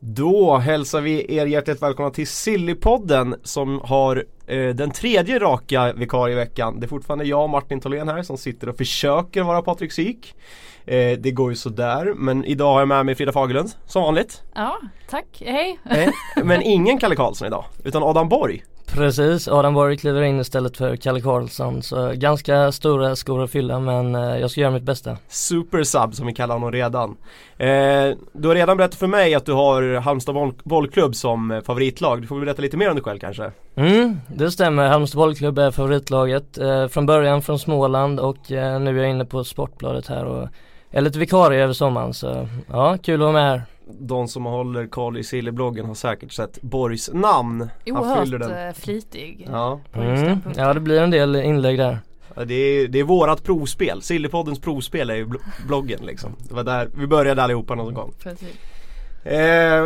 Då hälsar vi er hjärtligt välkomna till Sillypodden som har eh, den tredje raka vikarieveckan. Det är fortfarande jag, Martin Tholén här, som sitter och försöker vara Patrik Syk. Eh, det går ju sådär, men idag har jag med mig Frida Fagerlund, som vanligt. Ja, tack, hej! Eh, men ingen Kalle Karlsson idag, utan Adam Borg. Precis, Adam Borg kliver in istället för Kalle Karlsson så ganska stora skor att fylla men eh, jag ska göra mitt bästa. Super sub som vi kallar honom redan. Eh, du har redan berättat för mig att du har Halmstad bollklubb som favoritlag. Du får berätta lite mer om dig själv kanske? Mm, det stämmer. Halmstad bollklubb är favoritlaget. Eh, från början från Småland och eh, nu är jag inne på Sportbladet här och är lite vikarie över sommaren så ja, kul att vara med här de som håller koll i Sillybloggen har säkert sett Borgs namn. Oerhört den. Eh, flitig. Ja. Mm. ja det blir en del inlägg där. Ja, det, är, det är vårat provspel. Sillypoddens provspel är ju bloggen liksom. Det var där vi började allihopa någon gång. Eh,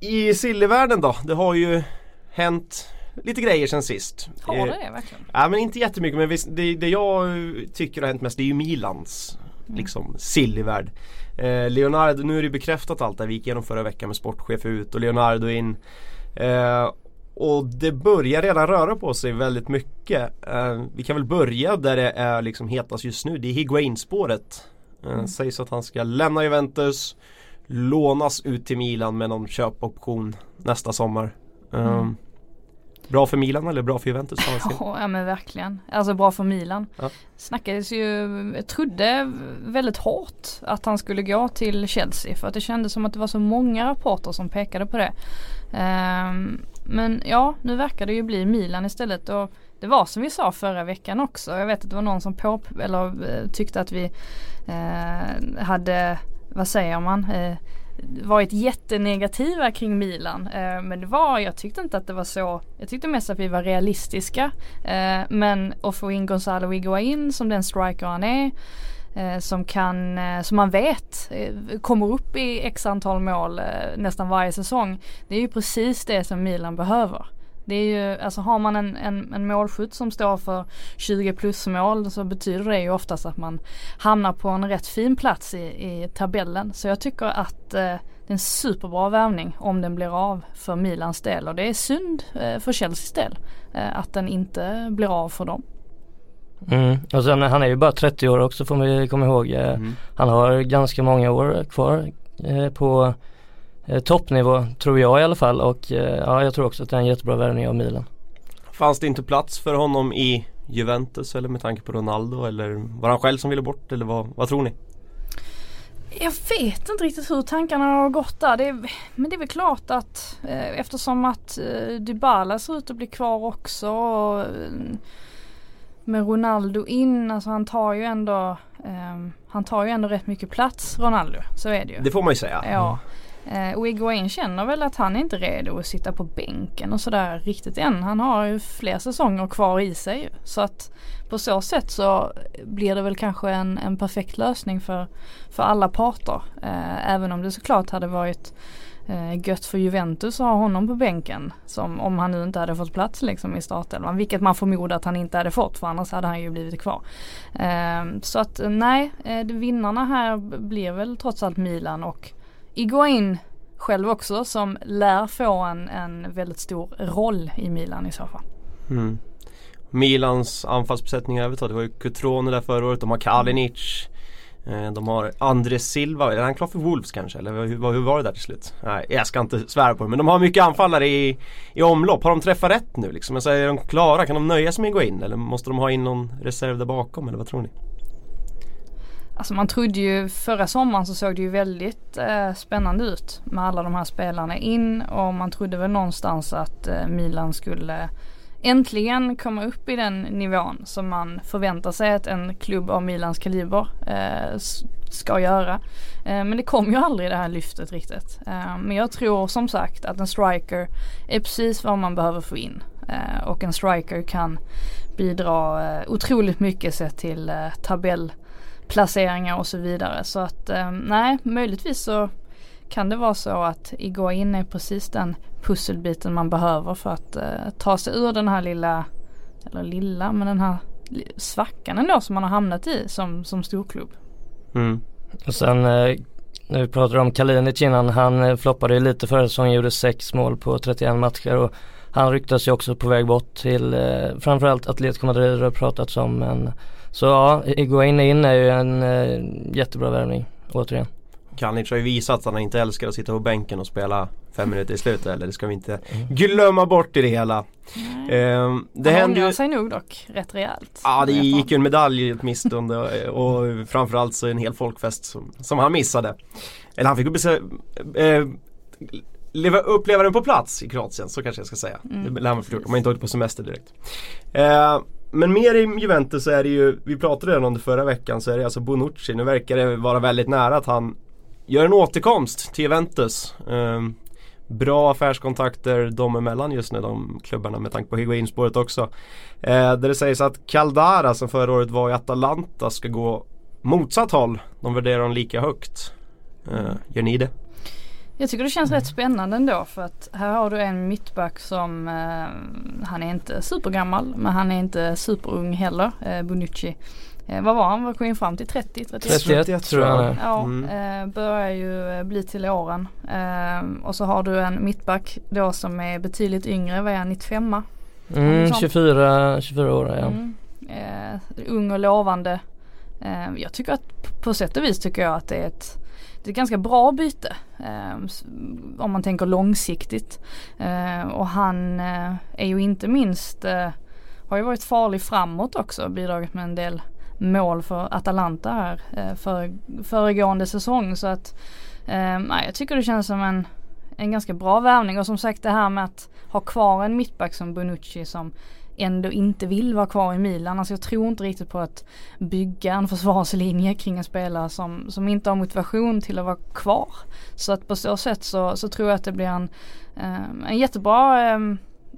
I Sillyvärlden då? Det har ju hänt lite grejer sen sist. Har det eh, verkligen? Ja men inte jättemycket men visst, det, det jag tycker har hänt mest det är ju Milans mm. liksom Sillyvärld. Eh, Leonardo, nu är det bekräftat allt det vi gick igenom förra veckan med sportchef ut och Leonardo in. Eh, och det börjar redan röra på sig väldigt mycket. Eh, vi kan väl börja där det är liksom hetast just nu. Det är Higuain-spåret. Eh, mm. Sägs att han ska lämna Juventus, lånas ut till Milan med någon köpoption nästa sommar. Mm. Bra för Milan eller bra för Juventus? Ja men verkligen. Alltså bra för Milan. Ja. Snackades ju, trodde väldigt hårt att han skulle gå till Chelsea för att det kändes som att det var så många rapporter som pekade på det. Um, men ja, nu verkar det ju bli Milan istället och det var som vi sa förra veckan också. Jag vet att det var någon som på, eller, uh, tyckte att vi uh, hade, vad säger man? Uh, varit jättenegativa kring Milan. Eh, men det var, jag tyckte inte att det var så, jag tyckte mest att vi var realistiska. Eh, men att få in Gonzalo Higuain som den striker han är. Eh, som kan, eh, som man vet eh, kommer upp i x antal mål eh, nästan varje säsong. Det är ju precis det som Milan behöver. Det är ju, alltså har man en, en, en målskytt som står för 20 plus mål så betyder det ju oftast att man hamnar på en rätt fin plats i, i tabellen. Så jag tycker att eh, det är en superbra värvning om den blir av för Milans del och det är synd eh, för Chelseas del eh, att den inte blir av för dem. Mm. Och sen han är ju bara 30 år också får vi komma ihåg. Eh, mm. Han har ganska många år kvar eh, på toppnivå tror jag i alla fall och eh, ja, jag tror också att det är en jättebra värvning av Milan. Fanns det inte plats för honom i Juventus eller med tanke på Ronaldo eller var han själv som ville bort eller vad, vad tror ni? Jag vet inte riktigt hur tankarna har gått där. Det är, men det är väl klart att eh, eftersom att eh, Dybala ser ut att bli kvar också. Och, eh, med Ronaldo in, alltså han tar ju ändå eh, Han tar ju ändå rätt mycket plats Ronaldo. Så är det ju. Det får man ju säga. Ja. Eh, och Iguain känner väl att han är inte redo att sitta på bänken och sådär riktigt än. Han har ju fler säsonger kvar i sig. Så att på så sätt så blir det väl kanske en, en perfekt lösning för, för alla parter. Eh, även om det såklart hade varit eh, gött för Juventus att ha honom på bänken. Som om han nu inte hade fått plats liksom i startelvan. Vilket man förmodar att han inte hade fått för annars hade han ju blivit kvar. Eh, så att eh, nej, eh, vinnarna här blir väl trots allt Milan och Iguain själv också som lär få en, en väldigt stor roll i Milan i så fall. Mm. Milans anfallsbesättning övrigt det var ju Cutrone där förra året, de har Kalinic eh, de har Andres Silva, är han klar för Wolves kanske? Eller hur, hur var det där till slut? Nej, jag ska inte svära på det men de har mycket anfallare i, i omlopp. Har de träffat rätt nu liksom? Alltså, är de klara? Kan de nöja sig med att gå in? Eller måste de ha in någon reserv där bakom? Eller vad tror ni? Alltså man trodde ju förra sommaren så såg det ju väldigt eh, spännande ut med alla de här spelarna in och man trodde väl någonstans att eh, Milan skulle äntligen komma upp i den nivån som man förväntar sig att en klubb av Milans kaliber eh, ska göra. Eh, men det kom ju aldrig det här lyftet riktigt. Eh, men jag tror som sagt att en striker är precis vad man behöver få in. Eh, och en striker kan bidra eh, otroligt mycket sett till eh, tabell placeringar och så vidare. Så att eh, nej, möjligtvis så kan det vara så att in är precis den pusselbiten man behöver för att eh, ta sig ur den här lilla, eller lilla, men den här svackan ändå som man har hamnat i som, som storklubb. Mm. Och sen eh, nu pratar du om Kalinic innan, han eh, floppade ju lite förra säsongen, gjorde sex mål på 31 matcher och han ryktas ju också på väg bort till eh, framförallt Atletico Madrid har pratats om men så ja, Iguain in är ju en eh, jättebra värvning återigen. Kalinic har ju visat att han inte älskar att sitta på bänken och spela fem minuter i slutet eller det ska vi inte mm. glömma bort i det hela. Mm. det han hände ju... sig nog dock rätt rejält. Ja det gick ju en medalj åtminstone och, och framförallt så en hel folkfest som, som han missade. Eller han fick upp eh, leva, uppleva den på plats i Kroatien, så kanske jag ska säga. Mm. Det lär man förstå om man inte åkte på semester direkt. Eh, men mer i Juventus så är det ju, vi pratade redan om det förra veckan, så är det alltså Bonucci. Nu verkar det vara väldigt nära att han gör en återkomst till Juventus. Um, bra affärskontakter de emellan just nu, de klubbarna med tanke på Higuainspåret också. Eh, där det sägs att Caldara som förra året var i Atalanta ska gå motsatt håll. De värderar dem lika högt. Eh, gör ni det? Jag tycker det känns rätt spännande ändå för att här har du en mittback som eh, han är inte supergammal men han är inte superung heller, eh, Bonucci. Eh, vad var han? Var kom in fram till 30? 31, 31 tror jag. Ja, mm. eh, börjar ju eh, bli till åren. Eh, och så har du en mittback då som är betydligt yngre, vad är han, 95 mm, 24, 24 år ja. Mm. Eh, ung och lovande. Eh, jag tycker att på sätt och vis tycker jag att det är ett det är ett ganska bra byte. Eh, om man tänker långsiktigt. Eh, och han eh, är ju inte minst, eh, har ju varit farlig framåt också, bidragit med en del mål för Atalanta här eh, för, föregående säsong. Så att eh, jag tycker det känns som en, en ganska bra värvning och som sagt det här med att ha kvar en mittback som Bonucci som ändå inte vill vara kvar i Milan. Alltså jag tror inte riktigt på att bygga en försvarslinje kring en spelare som, som inte har motivation till att vara kvar. Så att på så sätt så, så tror jag att det blir en, eh, en jättebra eh,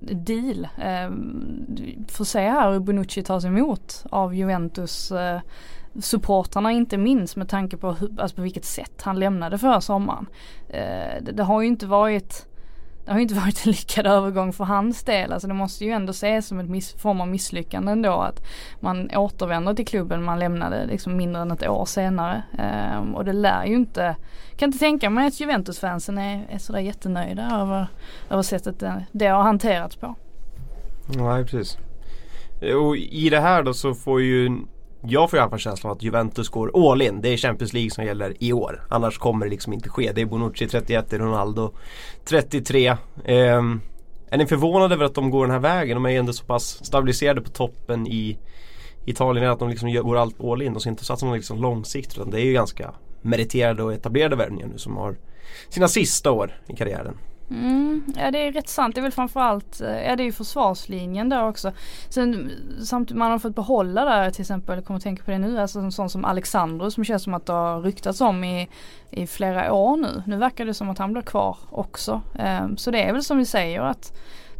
deal. Eh, får se här hur Bonucci tas emot av Juventus eh, supportrarna inte minst med tanke på, hur, alltså på vilket sätt han lämnade förra sommaren. Eh, det, det, har ju inte varit det har ju inte varit en lyckad övergång för hans del. Alltså det måste ju ändå ses som en miss, form av misslyckande ändå att man återvänder till klubben man lämnade liksom mindre än ett år senare. Um, och det lär ju inte, kan inte tänka mig att Juventus-fansen är, är sådär jättenöjda över, över sättet det, det har hanterats på. Nej precis. Och i det här då så får ju jag får i alla fall känslan av att Juventus går all in. Det är Champions League som gäller i år. Annars kommer det liksom inte ske. Det är Bonucci 31, det är Ronaldo 33. Eh, är ni förvånade över att de går den här vägen? De är ju ändå så pass stabiliserade på toppen i Italien att de liksom går allt all in. De ska inte satsa något liksom långsiktigt utan det är ju ganska meriterade och etablerade värvningar nu som har sina sista år i karriären. Mm, ja det är rätt sant. Det är väl framförallt, eh, ja det är ju försvarslinjen där också. Sen samtidigt man har fått behålla där till exempel, jag kommer tänka på det nu, alltså en sån som Alexandro som känns som att det har ryktats om i, i flera år nu. Nu verkar det som att han blir kvar också. Um, så det är väl som vi säger att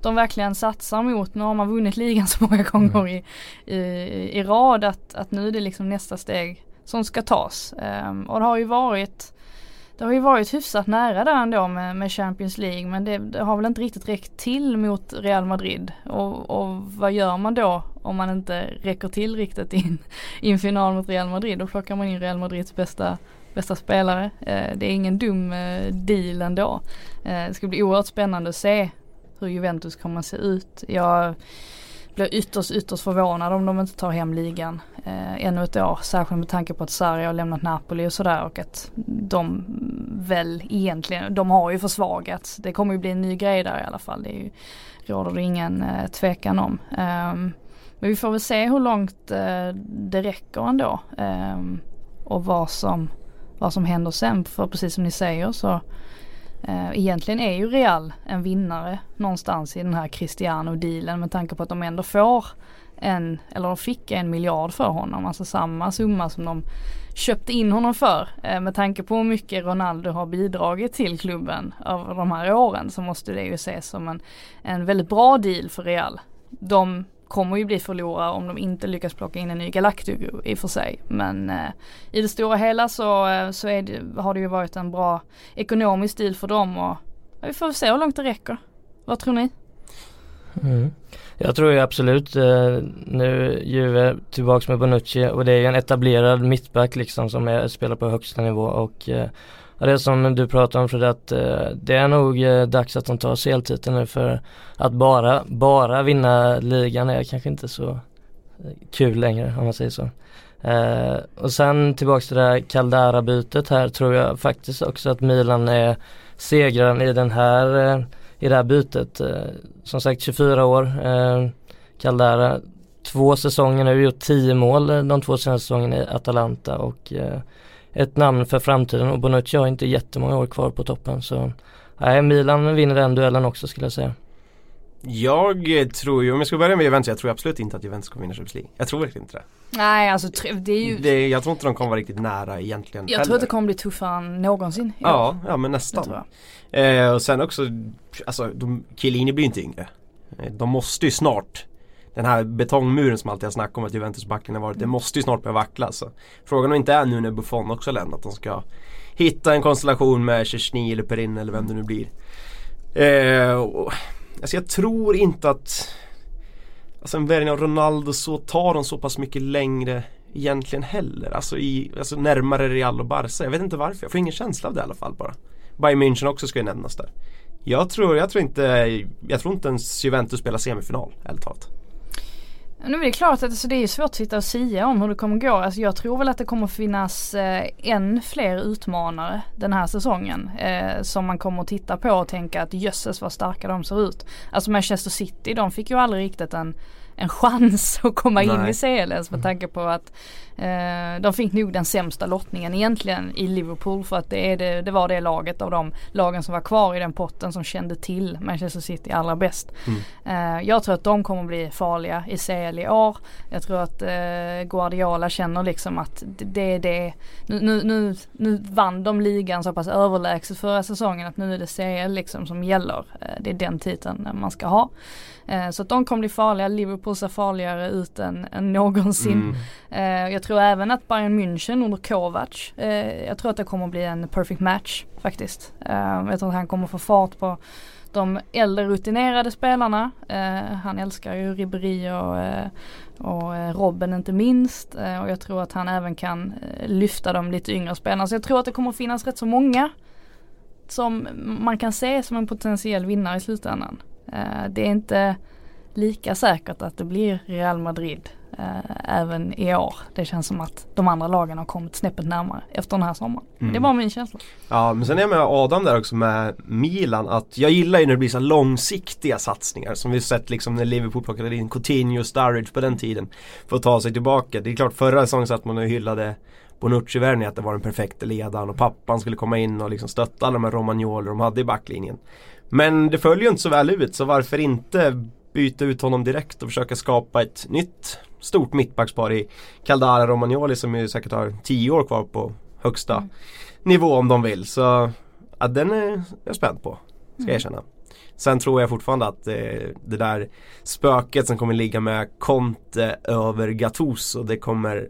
de verkligen satsar mot, nu har man vunnit ligan så många gånger mm. i, i, i rad att, att nu är det liksom nästa steg som ska tas. Um, och det har ju varit det har ju varit hyfsat nära där ändå med, med Champions League men det, det, har väl inte riktigt räckt till mot Real Madrid. Och, och vad gör man då om man inte räcker till riktigt in i en final mot Real Madrid? Då plockar man in Real Madrids bästa bästa spelare. Eh, det är ingen dum eh, deal ändå. Eh, det ska bli oerhört spännande att se hur Juventus kommer att se ut. Jag blir ytterst, ytterst förvånad om de inte tar hem ligan eh, ännu ett år. Särskilt med tanke på att Sarri har lämnat Napoli och sådär och att de väl egentligen, de har ju försvagats. Det kommer ju bli en ny grej där i alla fall. Det är ju, råder det ingen eh, tvekan om. Um, men vi får väl se hur långt eh, det räcker ändå. Um, och vad som, vad som händer sen. För precis som ni säger så Eh, egentligen är ju Real en vinnare någonstans i den här Cristiano-dealen med tanke på att de ändå får en, eller de fick en miljard för honom, alltså samma summa som de köpte in honom för. Eh, med tanke på hur mycket Ronaldo har bidragit till klubben över de här åren så måste det ju ses som en, en väldigt bra deal för Real. De kommer ju bli förlorare om de inte lyckas plocka in en ny Galactico i och för sig. Men eh, i det stora hela så, eh, så det, har det ju varit en bra ekonomisk deal för dem och vi får se hur långt det räcker. Vad tror ni? Mm. Jag tror ju absolut eh, nu Juve tillbaks med Bonucci och det är ju en etablerad mittback liksom som är, spelar på högsta nivå och eh, Ja, det är som du pratar om för att eh, det är nog eh, dags att de tar CL-titeln nu för att bara, bara vinna ligan är kanske inte så eh, kul längre om man säger så. Eh, och sen tillbaks till det här Caldara-bytet här tror jag faktiskt också att Milan är segraren i den här, eh, i det här bytet. Eh, som sagt 24 år, eh, Caldara, två säsonger nu, gjort 10 mål de två senaste säsongerna i Atalanta och eh, ett namn för framtiden och Bonucci har inte jättemånga år kvar på toppen så nej, Milan vinner den duellen också skulle jag säga. Jag tror ju, om jag ska börja med Juventus, jag tror absolut inte att Juventus kommer vinna Champions League. Jag tror verkligen inte det. Nej alltså det är ju det, Jag tror inte de kommer vara riktigt nära egentligen Jag heller. tror att det kommer bli tuffare än någonsin Ja, ja men nästan eh, Och sen också, alltså de, Chiellini blir inte yngre eh, De måste ju snart Den här betongmuren som alltid har snackat om att Juventus backlinjen har varit mm. Det måste ju snart börja vackla så. Frågan om inte är nu när Buffon också lämnat att de ska Hitta en konstellation med Chesney eller Perin eller vem det nu blir eh, och, Alltså jag tror inte att Alltså en värvning av Ronaldo så tar de så pass mycket längre egentligen heller. Alltså, i, alltså närmare Real och Barca. Jag vet inte varför. Jag får ingen känsla av det i alla fall bara. Bayern München också ska ju nämnas där. Jag tror, jag tror inte, jag tror inte ens Juventus spelar semifinal, ärligt talat. Nu är det klart att alltså, det är svårt att sitta och säga om hur det kommer gå. Alltså, jag tror väl att det kommer finnas eh, än fler utmanare den här säsongen. Eh, som man kommer att titta på och tänka att jösses vad starka de ser ut. Alltså Manchester City de fick ju aldrig riktigt en en chans att komma Nej. in i CL ens med tanke på att eh, de fick nog den sämsta lottningen egentligen i Liverpool för att det, det, det var det laget av de lagen som var kvar i den potten som kände till Manchester City allra bäst. Mm. Eh, jag tror att de kommer bli farliga i CL i år. Jag tror att eh, Guardiola känner liksom att det är det, nu, nu, nu, nu vann de ligan så pass överlägset förra säsongen att nu är det CL liksom som gäller. Eh, det är den titeln man ska ha. Eh, så att de kommer bli farliga. Liverpool ser farligare ut än, än någonsin. Mm. Eh, jag tror även att Bayern München under Kovac, eh, jag tror att det kommer bli en perfect match faktiskt. jag tror att han kommer få fart på de äldre rutinerade spelarna. han älskar ju Ribéry och, och Robben inte minst. och jag tror att han även kan lyfta de lite yngre spelarna. Så jag tror att det kommer finnas rätt så många som man kan se som en potentiell vinnare i slutändan. Eh, det är inte lika säkert att det blir Real Madrid eh, även i år. Det känns som att de andra lagen har kommit snäppet närmare efter den här sommaren. Mm. Det var min känsla. Ja men sen är jag med Adam där också med Milan att jag gillar ju när det blir så långsiktiga satsningar som vi sett liksom när Liverpool plockade in Coutinho och Sturridge på den tiden. För att ta sig tillbaka. Det är klart förra säsongen satt man och hyllade Bonucci värvning att det var den perfekta ledaren och pappan skulle komma in och liksom stötta alla de här romagnoler de hade i backlinjen. Men det följer ju inte så väl ut så varför inte byta ut honom direkt och försöka skapa ett nytt stort mittbackspar i Caldara Romagnoli som ju säkert har 10 år kvar på högsta mm. nivå om de vill. Så ja, den är jag spänd på, ska jag mm. erkänna. Sen tror jag fortfarande att det, det där spöket som kommer ligga med Conte över Gattuso det kommer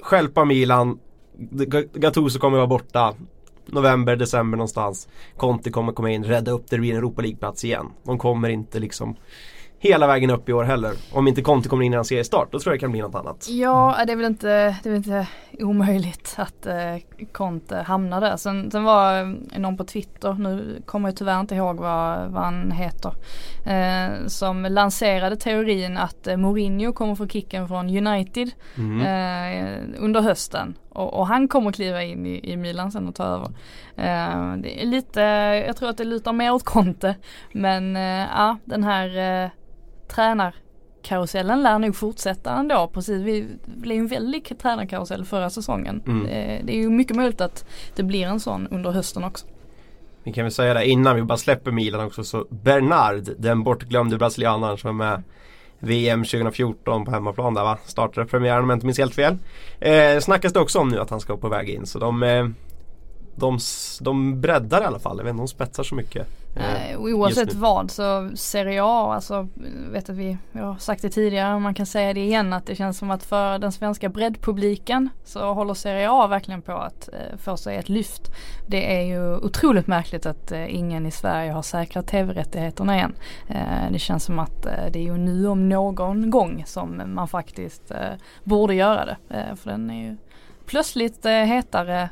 skälpa Milan Gattuso kommer vara borta november, december någonstans. Conte kommer komma in, rädda upp det, blir en Europa League-plats igen. De kommer inte liksom hela vägen upp i år heller. Om inte Conte kommer in i en seriestart, då tror jag det kan bli något annat. Ja, det är väl inte, det är väl inte omöjligt att eh, Conte hamnar där. Sen, sen var eh, någon på Twitter, nu kommer jag tyvärr inte ihåg vad, vad han heter, eh, som lanserade teorin att eh, Mourinho kommer få kicken från United mm. eh, under hösten. Och, och, han kommer kliva in i, i Milan sen och ta över. Eh, det är lite, jag tror att det lutar mer åt Conte. Men ja, den här tränar karusellen lär nog fortsätta ändå. Precis, vi blev en väldig tränarkarusell förra säsongen. Mm. Det, det, är ju mycket möjligt att det blir en sån under hösten också. Vi kan väl säga det innan vi bara släpper Milan också så Bernard, den bortglömde brasilianaren som är med VM 2014 på hemmaplan där va? Startade premiären om jag inte minns helt fel. Eh, snackas det också om nu att han ska på väg in så de eh, de, de breddar i alla fall. Jag vet inte om de spetsar så mycket. Eh, oavsett vad så Serie A, alltså vet att vi, jag har sagt det tidigare, man kan säga det igen att det känns som att för den svenska breddpubliken så håller Serie A verkligen på att eh, få sig ett lyft. Det är ju otroligt märkligt att eh, ingen i Sverige har säkrat tv-rättigheterna än. Eh, det känns som att eh, det är ju nu om någon gång som man faktiskt eh, borde göra det. för den är ju plötsligt hetare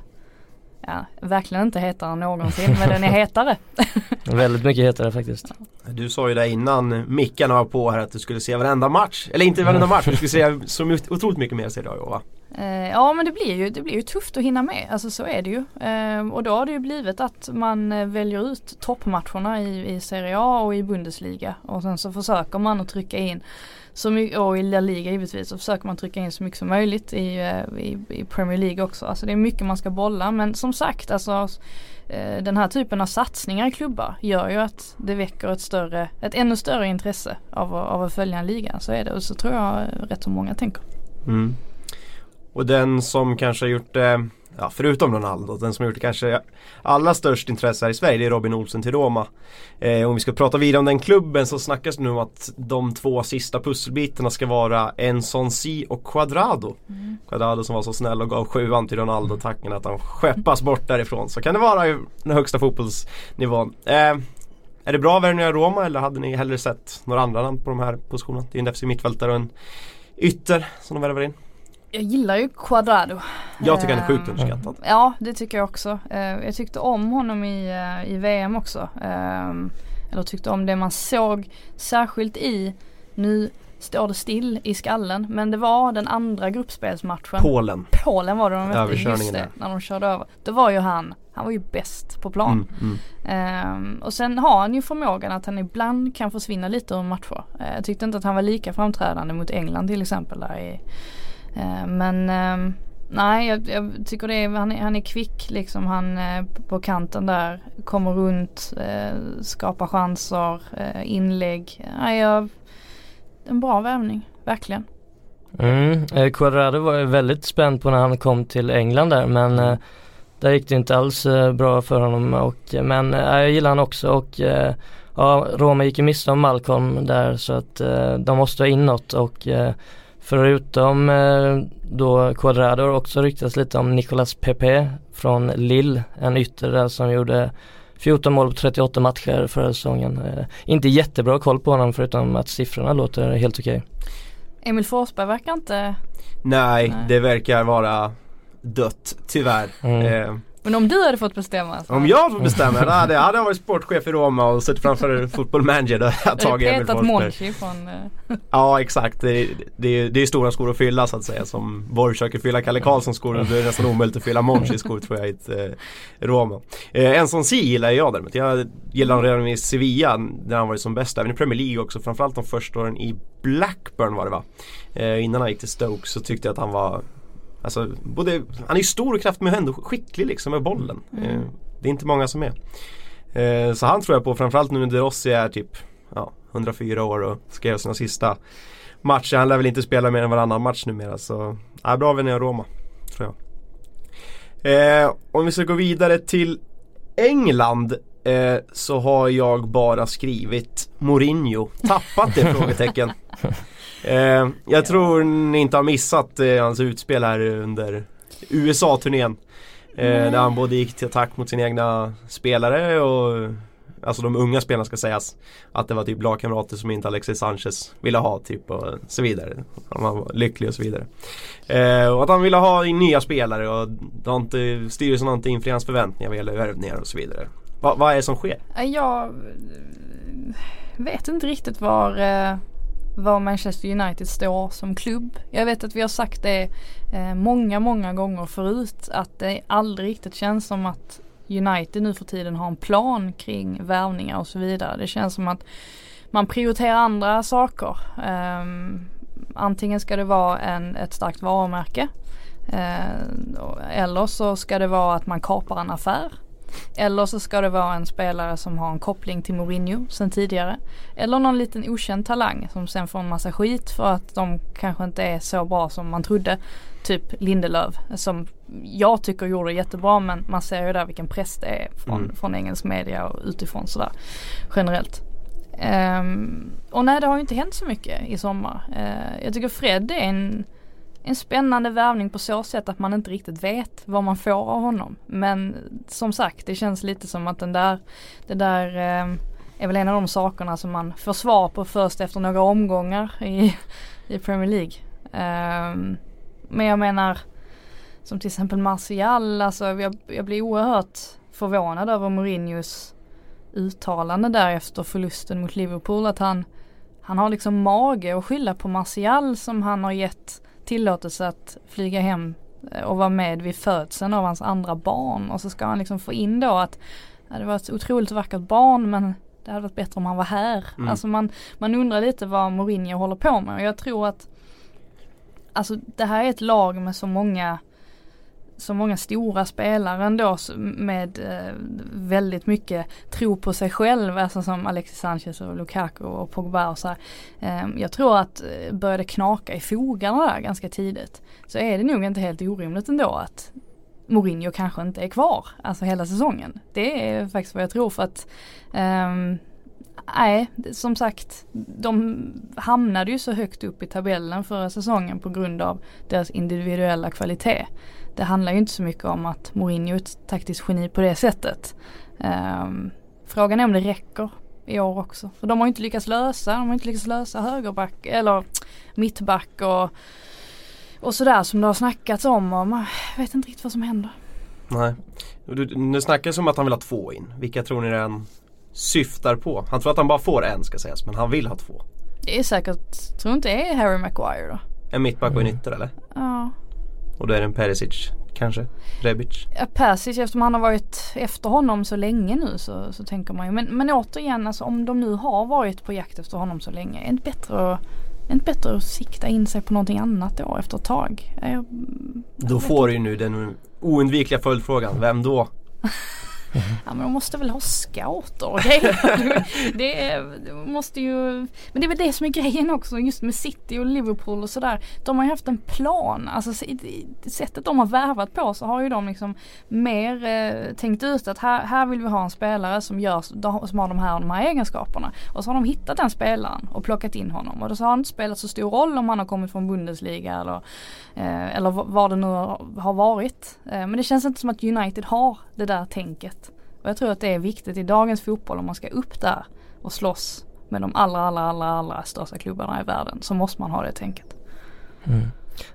ja, verkligen inte hetare än någonsin men den är hetare. Väldigt mycket hetare faktiskt. Du sa ju det innan mickarna var på här att du skulle se varenda match. Eller inte varenda match, du skulle se så otroligt mycket mer Serie A va? Eh, ja men det blir, ju, det blir ju tufft att hinna med, alltså så är det ju. Eh, och då har det ju blivit att man eh, väljer ut toppmatcherna i, i Serie A och i Bundesliga och sen så försöker man att trycka in så mycket, och i La Liga givetvis så försöker man trycka in så mycket som möjligt i, eh, i, i Premier League också. Alltså det är mycket man ska bolla men som sagt alltså eh, den här typen av satsningar i klubbar gör ju att det väcker ett större, ett ännu större intresse av, av att följa en liga. Så är det och så tror jag rätt så många tänker. Mm. Och den som kanske har gjort det ja, förutom Ronaldo, den som har gjort det kanske allra störst intresse här i Sverige det är Robin Olsen till Roma. Eh, om vi ska prata vidare om den klubben så snackas det nu om att de två sista pusselbitarna ska vara Enson Si och Quadrado. Mm. Quadrado som var så snäll och gav sjuan till Ronaldo tacken att han skeppas bort därifrån. Så kan det vara den högsta fotbollsnivån. Eh, är det bra värvningar i Roma eller hade ni hellre sett några andra namn på de här positionerna? Det är en defensiv mittfältare och en ytter som de värvar in. Jag gillar ju Quadrado. Jag tycker han är sjukt ehm, underskattad. Ja det tycker jag också. Ehm, jag tyckte om honom i, eh, i VM också. Ehm, eller tyckte om det man såg särskilt i, nu står det still i skallen men det var den andra gruppspelsmatchen. Polen. Polen var det de mötte, just det, när de körde över. Då var ju han, han var ju bäst på plan. Mm, mm. Um, och sen har han ju förmågan att han ibland kan försvinna lite ur matcher. Uh, jag tyckte inte att han var lika framträdande mot England till exempel där i Eh, Eh, men eh, nej jag, jag, tycker det är, han är, han är kvick liksom. Han eh, på kanten där kommer runt, skapar chanser, inlägg. Nej, jag, en bra värvning, verkligen. Mm, Quadrado var ju väldigt spänd på när han kom till England där men eh, där gick det inte alls eh, bra för honom och men jag gillar han också och ja, Roma gick ju miste om Malcolm där så att de måste ha in något och Förutom eh, då Quadrado också ryktats lite om Nicolas Pepe från Lille, en ytter där som gjorde 14 mål på 38 matcher förra säsongen. Eh, inte jättebra koll på honom förutom att siffrorna låter helt okej. Okay. Emil Forsberg verkar inte Nej, Nej, det verkar vara dött tyvärr. Mm. Eh, men om du hade fått bestämma? Så. Om jag hade fått bestämma, då hade, hade jag varit sportchef i Roma och suttit framför football manager då hade jag tagit Emil Forsberg. Från... Uh... Ja exakt, det, det, det är stora skor att fylla så att säga. Som Borg försöker fylla Kalle Karlssons skor det är nästan omöjligt att fylla Monchis skor tror jag i ett eh, Roma. Eh, en sån si gillar jag däremot. Jag gillar honom redan i Sevilla när han varit som bäst. Även i Premier League också. Framförallt de första åren i Blackburn var det va? Eh, innan han gick till Stoke så tyckte jag att han var Alltså, både, han är stor och kraftig men ändå skicklig liksom med bollen. Mm. Eh, det är inte många som är. Eh, så han tror jag på framförallt nu när De Rossi är typ ja, 104 år och ska göra sina sista matcher. Han lär väl inte spela mer än varannan match numera. Så ja, bra vänner Roma. Tror jag. Eh, om vi ska gå vidare till England eh, så har jag bara skrivit Mourinho. Tappat det frågetecken. Eh, jag tror ni inte har missat eh, hans utspel här under USA-turnén. Eh, där han både gick till attack mot sina egna spelare och Alltså de unga spelarna ska sägas Att det var typ lagkamrater som inte Alexis Sanchez ville ha typ och så vidare Han var lycklig och så vidare eh, Och att han ville ha nya spelare och har inte, styrelsen har inte infriat hans förväntningar vad gäller värvningar och så vidare Va, Vad är det som sker? Jag vet inte riktigt var eh, var Manchester United står som klubb. Jag vet att vi har sagt det eh, många, många gånger förut att det aldrig riktigt känns som att United nu för tiden har en plan kring värvningar och så vidare. Det känns som att man prioriterar andra saker. Um, antingen ska det vara en, ett starkt varumärke uh, eller så ska det vara att man kapar en affär. Eller så ska det vara en spelare som har en koppling till Mourinho sen tidigare. Eller någon liten okänd talang som sen får en massa skit för att de kanske inte är så bra som man trodde. Typ Lindelöf som jag tycker gjorde jättebra men man ser ju där vilken press det är från, mm. från engelsk media och utifrån sådär generellt. Um, och nej det har ju inte hänt så mycket i sommar. Uh, jag tycker Fred är en en spännande värvning på så sätt att man inte riktigt vet vad man får av honom. Men som sagt, det känns lite som att den där, det där eh, är väl en av de sakerna som man får svar på först efter några omgångar i, i Premier League. Eh, men jag menar, som till exempel Martial, alltså jag, jag blir oerhört förvånad över Mourinhos uttalande där efter förlusten mot Liverpool att han han har liksom mage att skylla på Martial som han har gett tillåtelse att flyga hem eh, och vara med vid födseln av hans andra barn och så ska han liksom få in då att ja, det var ett otroligt vackert barn men det hade varit bättre om han var här. Mm. Alltså man, man undrar lite vad Mourinho håller på med och jag tror att Alltså det här är ett lag med så många så många stora spelare ändå med eh, väldigt mycket tro på sig själv, alltså som Alexis Sanchez och Lukaku och Pogba och så här. Eh, jag tror att eh, börjar det knaka i fogarna där ganska tidigt så är det nog inte helt orimligt ändå att Mourinho kanske inte är kvar, alltså hela säsongen. Det är faktiskt vad jag tror för att um, Nej, som sagt, de hamnade ju så högt upp i tabellen förra säsongen på grund av deras individuella kvalitet det handlar ju inte så mycket om att Mourinho är ett taktiskt geni på det sättet. Um, frågan är om det räcker i år också. För de har inte lyckats lösa, de har inte lyckats lösa högerback eller mittback och, och sådär som det har snackats om och man vet inte riktigt vad som händer. Nej. Det snackas om att han vill ha två in. Vilka tror ni den syftar på? Han tror att han bara får en ska sägas men han vill ha två. Det är säkert, tror inte det är Harry Maguire då? En mittback och en ytter eller? Ja. Och då är det en Perisic kanske? Rebic? Ja, Perisic eftersom han har varit efter honom så länge nu så, så tänker man ju. Men, men återigen alltså om de nu har varit på jakt efter honom så länge. Är det inte bättre att är inte bättre att sikta in sig på någonting annat då efter ett tag? Jag, jag då får du ju nu den oundvikliga följdfrågan. Vem då? Ja men de måste väl ha scouter och grejer. det, måste ju, men det är väl det som är grejen också just med City och Liverpool och sådär. De har ju haft en plan, alltså sättet de har värvat på så har ju de liksom mer eh, tänkt ut att här, här vill vi ha en spelare som, gör, som har de här, de här egenskaperna. Och så har de hittat den spelaren och plockat in honom och då så har det inte spelat så stor roll om han har kommit från Bundesliga eller, eh, eller vad det nu har varit. Eh, men det känns inte som att United har det där tänket. Och jag tror att det är viktigt i dagens fotboll om man ska upp där och slåss med de allra, allra, allra, allra största klubbarna i världen så måste man ha det tänket. Mm.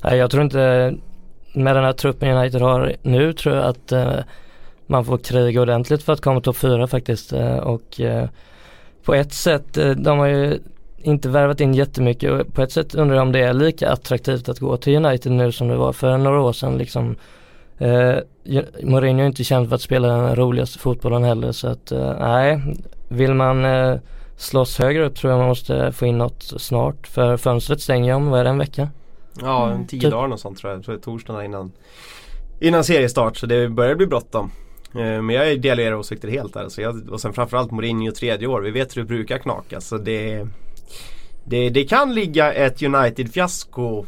Nej, jag tror inte med den här truppen United har nu tror jag att eh, man får kriga ordentligt för att komma topp fyra faktiskt eh, och eh, på ett sätt, eh, de har ju inte värvat in jättemycket och på ett sätt undrar jag om det är lika attraktivt att gå till United nu som det var för några år sedan liksom Eh, Mourinho är inte känd för att spela den roligaste fotbollen heller så att eh, nej, vill man eh, slåss högre upp tror jag man måste få in något snart för fönstret stänger om, vad är det, en vecka? Ja, en tio typ. dagar och sånt tror jag. Jag torsdagen innan, innan seriestart så det börjar bli bråttom. Eh, men jag delar era åsikter helt där. Så jag, och sen framförallt Mourinho tredje år. Vi vet hur det brukar knaka. Så det, det, det kan ligga ett United-fiasko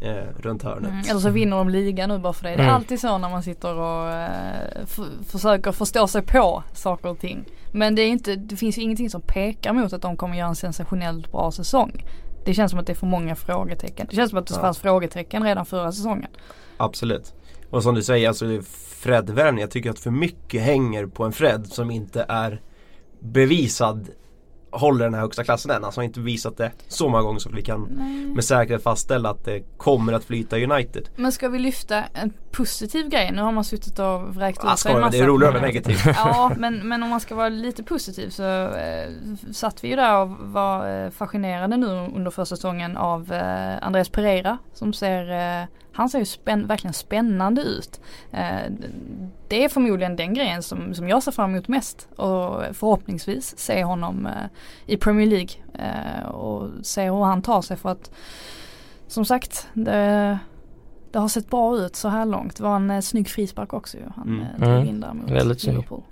eh, runt hörnet. Mm, eller så vinner de ligan nu bara för det. Det är mm. alltid så när man sitter och eh, försöker förstå sig på saker och ting. Men det, är inte, det finns ingenting som pekar mot att de kommer göra en sensationellt bra säsong. Det känns som att det är för många frågetecken. Det känns som att det ja. fanns frågetecken redan förra säsongen. Absolut. Och som du säger, alltså Fred värvning. Jag tycker att för mycket hänger på en Fred som inte är bevisad håller den här högsta klassen än. Alltså har inte visat det så många gånger så att vi kan Nej. med säkerhet fastställa att det kommer att flyta United. Men ska vi lyfta en positiv grej? Nu har man suttit och vräkt ut sig en massa. Det är roligare med negativt. ja men, men om man ska vara lite positiv så eh, satt vi ju där och var eh, fascinerade nu under första säsongen av eh, Andreas Pereira som ser eh, han ser ju spänn verkligen spännande ut. Eh, det är förmodligen den grejen som, som jag ser fram emot mest och förhoppningsvis se honom eh, i Premier League eh, och se hur han tar sig för att som sagt det, det har sett bra ut så här långt. Det var en snygg frispark också ju. Han mm. drog mm. in där mot Väldigt Liverpool.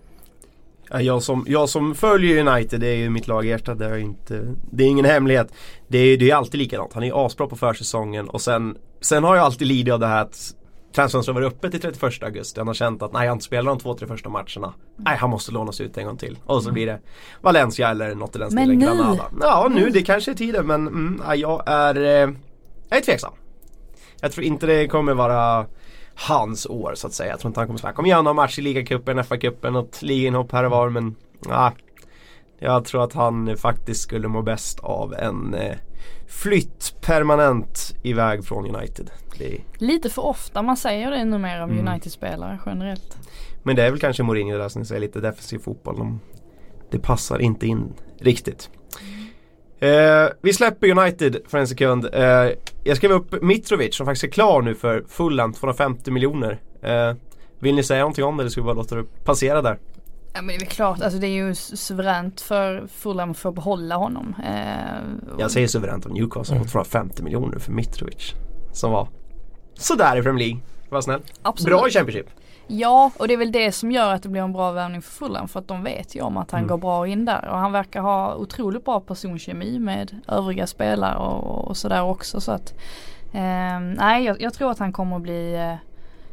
Jag som, jag som följer United, det är ju mitt lag hjärta, det är inte Det är ingen hemlighet Det är, det är alltid likadant, han är asbra på försäsongen och sen Sen har jag alltid lidit av det här att Transfönstret var öppet till 31 augusti. Han har känt att nej, han inte spelar de två, tre första matcherna. Nej, han måste lånas ut en gång till. Och så blir det Valencia eller något i den stilen. Men nu? Granada. Ja, nu det kanske är tiden men mm, jag är eh, Jag är tveksam. Jag tror inte det kommer vara hans år så att säga. Jag tror inte han kommer spela. Kommer göra någon match i ligacupen, FA-cupen, något ligainhopp här och var men nej. Jag tror att han faktiskt skulle må bäst av en eh, flytt permanent iväg från United. Det... Lite för ofta man säger det numera om mm. United-spelare generellt. Men det är väl kanske Mourinho där som säger lite defensiv fotboll. Det passar inte in riktigt. Eh, vi släpper United för en sekund. Eh, jag skrev upp Mitrovic som faktiskt är klar nu för Fulham, 250 miljoner. Eh, vill ni säga någonting om det eller ska vi bara låta det passera där? Ja men det är klart, alltså det är ju suveränt för Fulham att få behålla honom. Eh, jag säger suveränt av Newcastle, mm. 250 miljoner för Mitrovic. Som var sådär i Premier League. Var snäll. Absolut. Bra i Championship. Ja, och det är väl det som gör att det blir en bra värvning för Fulham för att de vet ju om att han mm. går bra in där och han verkar ha otroligt bra personkemi med övriga spelare och, och sådär också så att eh, Nej, jag, jag, tror att han kommer att bli, eh,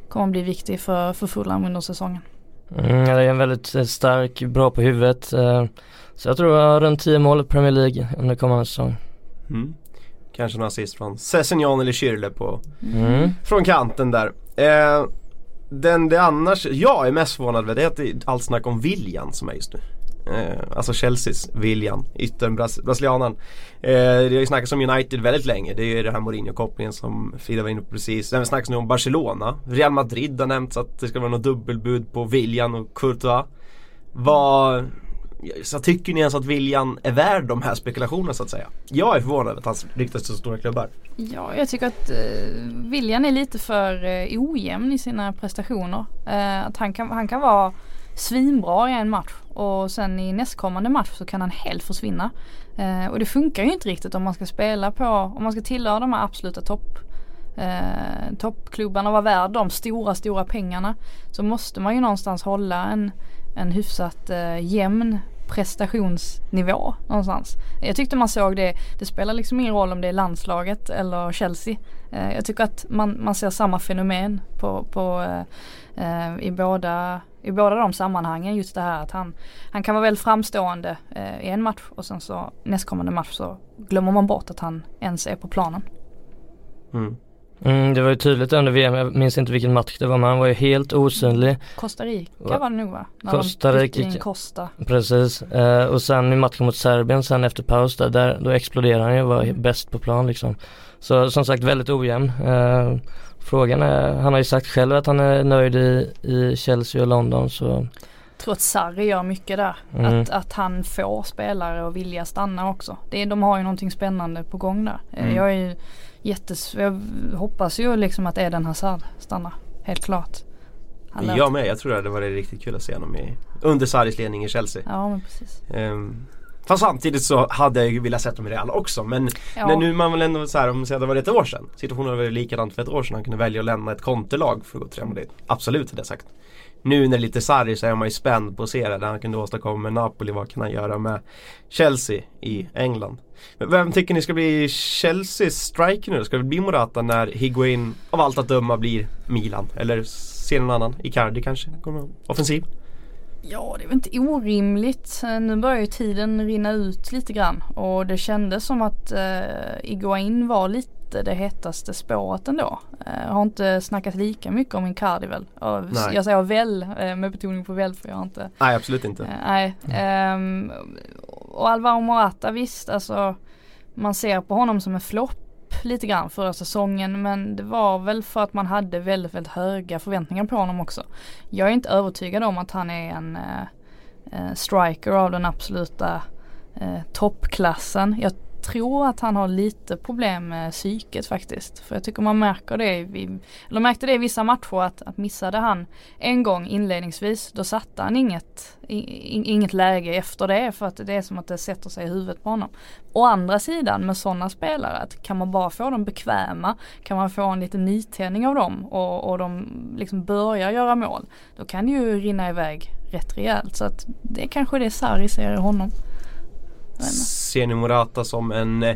kommer att bli viktig för, för Fulham under säsongen. Mm, det är en väldigt eh, stark, bra på huvudet. Eh, så jag tror jag har runt 10 mål i Premier League under kommande säsong. Mm. Kanske några assist från Sessignon eller Schürrle på mm. Från kanten där. Eh, den det annars jag är mest förvånad över det är att det är allt snack om William som är just nu. Eh, alltså Chelseas William, yttern bras brasilianaren. Eh, det har ju snackats om United väldigt länge. Det är ju den här Mourinho-kopplingen som Frida var inne på precis. Det snackas nu om Barcelona. Real Madrid har nämnts att det ska vara något dubbelbud på William och Courtois. Vad så tycker ni ens att William är värd de här spekulationerna så att säga? Jag är förvånad över att han ryktas till så stora klubbar. Ja, jag tycker att eh, William är lite för eh, ojämn i sina prestationer. Eh, att han kan, han kan vara svinbra i en match och sen i nästkommande match så kan han helt försvinna. Eh, och det funkar ju inte riktigt om man ska spela på, om man ska tillhöra de här absoluta topp eh, toppklubbarna och vara värd de stora, stora pengarna. Så måste man ju någonstans hålla en, en hyfsat eh, jämn prestationsnivå någonstans. Jag tyckte man såg det, det spelar liksom ingen roll om det är landslaget eller Chelsea. Eh, jag tycker att man, man ser samma fenomen på, på eh, eh i, båda, i båda de sammanhangen. Just det här att han, han kan vara väldigt framstående eh, i en match och sen så nästkommande match så glömmer man bort att han ens är på planen. Mm. Mm, det var ju tydligt under VM, jag minns inte vilken match det var men han var ju helt osynlig. Costa Rica var det nog va? När Costa Rica. Costa. Precis, eh, och sen i matchen mot Serbien sen efter paus där, där då exploderade han ju och var mm. bäst på plan liksom. Så som sagt väldigt ojämn. Eh, frågan är, han har ju sagt själv att han är nöjd i, i Chelsea och London så jag tror att Sarri gör mycket där. Mm. Att, att han får spelare och vilja stanna också. Det, de har ju någonting spännande på gång där. Eh, mm. Jag är ju jättes... Jag hoppas ju liksom att Eden Hazard stannar. Helt klart. Han jag med. Jag tror det hade varit riktigt kul att se honom i, under Sarris ledning i Chelsea. Ja men precis. Um, fast samtidigt så hade jag ju velat sett dem i Real också. Men ja. när nu man väl ändå så här, om det var ett år sedan. Situationen var likadant för ett år sedan. Han kunde välja att lämna ett kontelag för att gå till Real Madrid. Absolut hade jag sagt nu när det är lite sarri så är man ju spänd på att se det. Han kunde åstadkomma med Napoli. Vad kan han göra med Chelsea i England? Men vem tycker ni ska bli Chelseas striker nu Ska det bli Morata när Higuain av allt att döma blir Milan? Eller ser någon annan? Icardi kanske? Kommer offensiv? Ja det är väl inte orimligt. Nu börjar ju tiden rinna ut lite grann och det kändes som att eh, Iguain var lite det hetaste spåret ändå. Jag eh, har inte snackat lika mycket om Icardi väl. Jag säger väl eh, med betoning på väl för jag har inte. Nej absolut inte. Eh, nej. Um, och Alvaro Morata visst alltså man ser på honom som en flopp lite grann förra säsongen men det var väl för att man hade väldigt, väldigt höga förväntningar på honom också. Jag är inte övertygad om att han är en eh, eh striker av den absoluta eh, toppklassen. Jag tror att han har lite problem med psyket faktiskt. För jag tycker man märker det, i, eller märkte det i vissa matcher att, att missade han en gång inledningsvis då satte han inget, inget läge efter det för att det är som att det sätter sig i huvudet på honom. Å andra sidan med sådana spelare att kan man bara få dem bekväma, kan man få en liten nytändning av dem och, och de liksom börjar göra mål. Då kan det ju rinna iväg rätt rejält så att det är kanske det Sarri ser i honom. Ser ni Morata som en eh,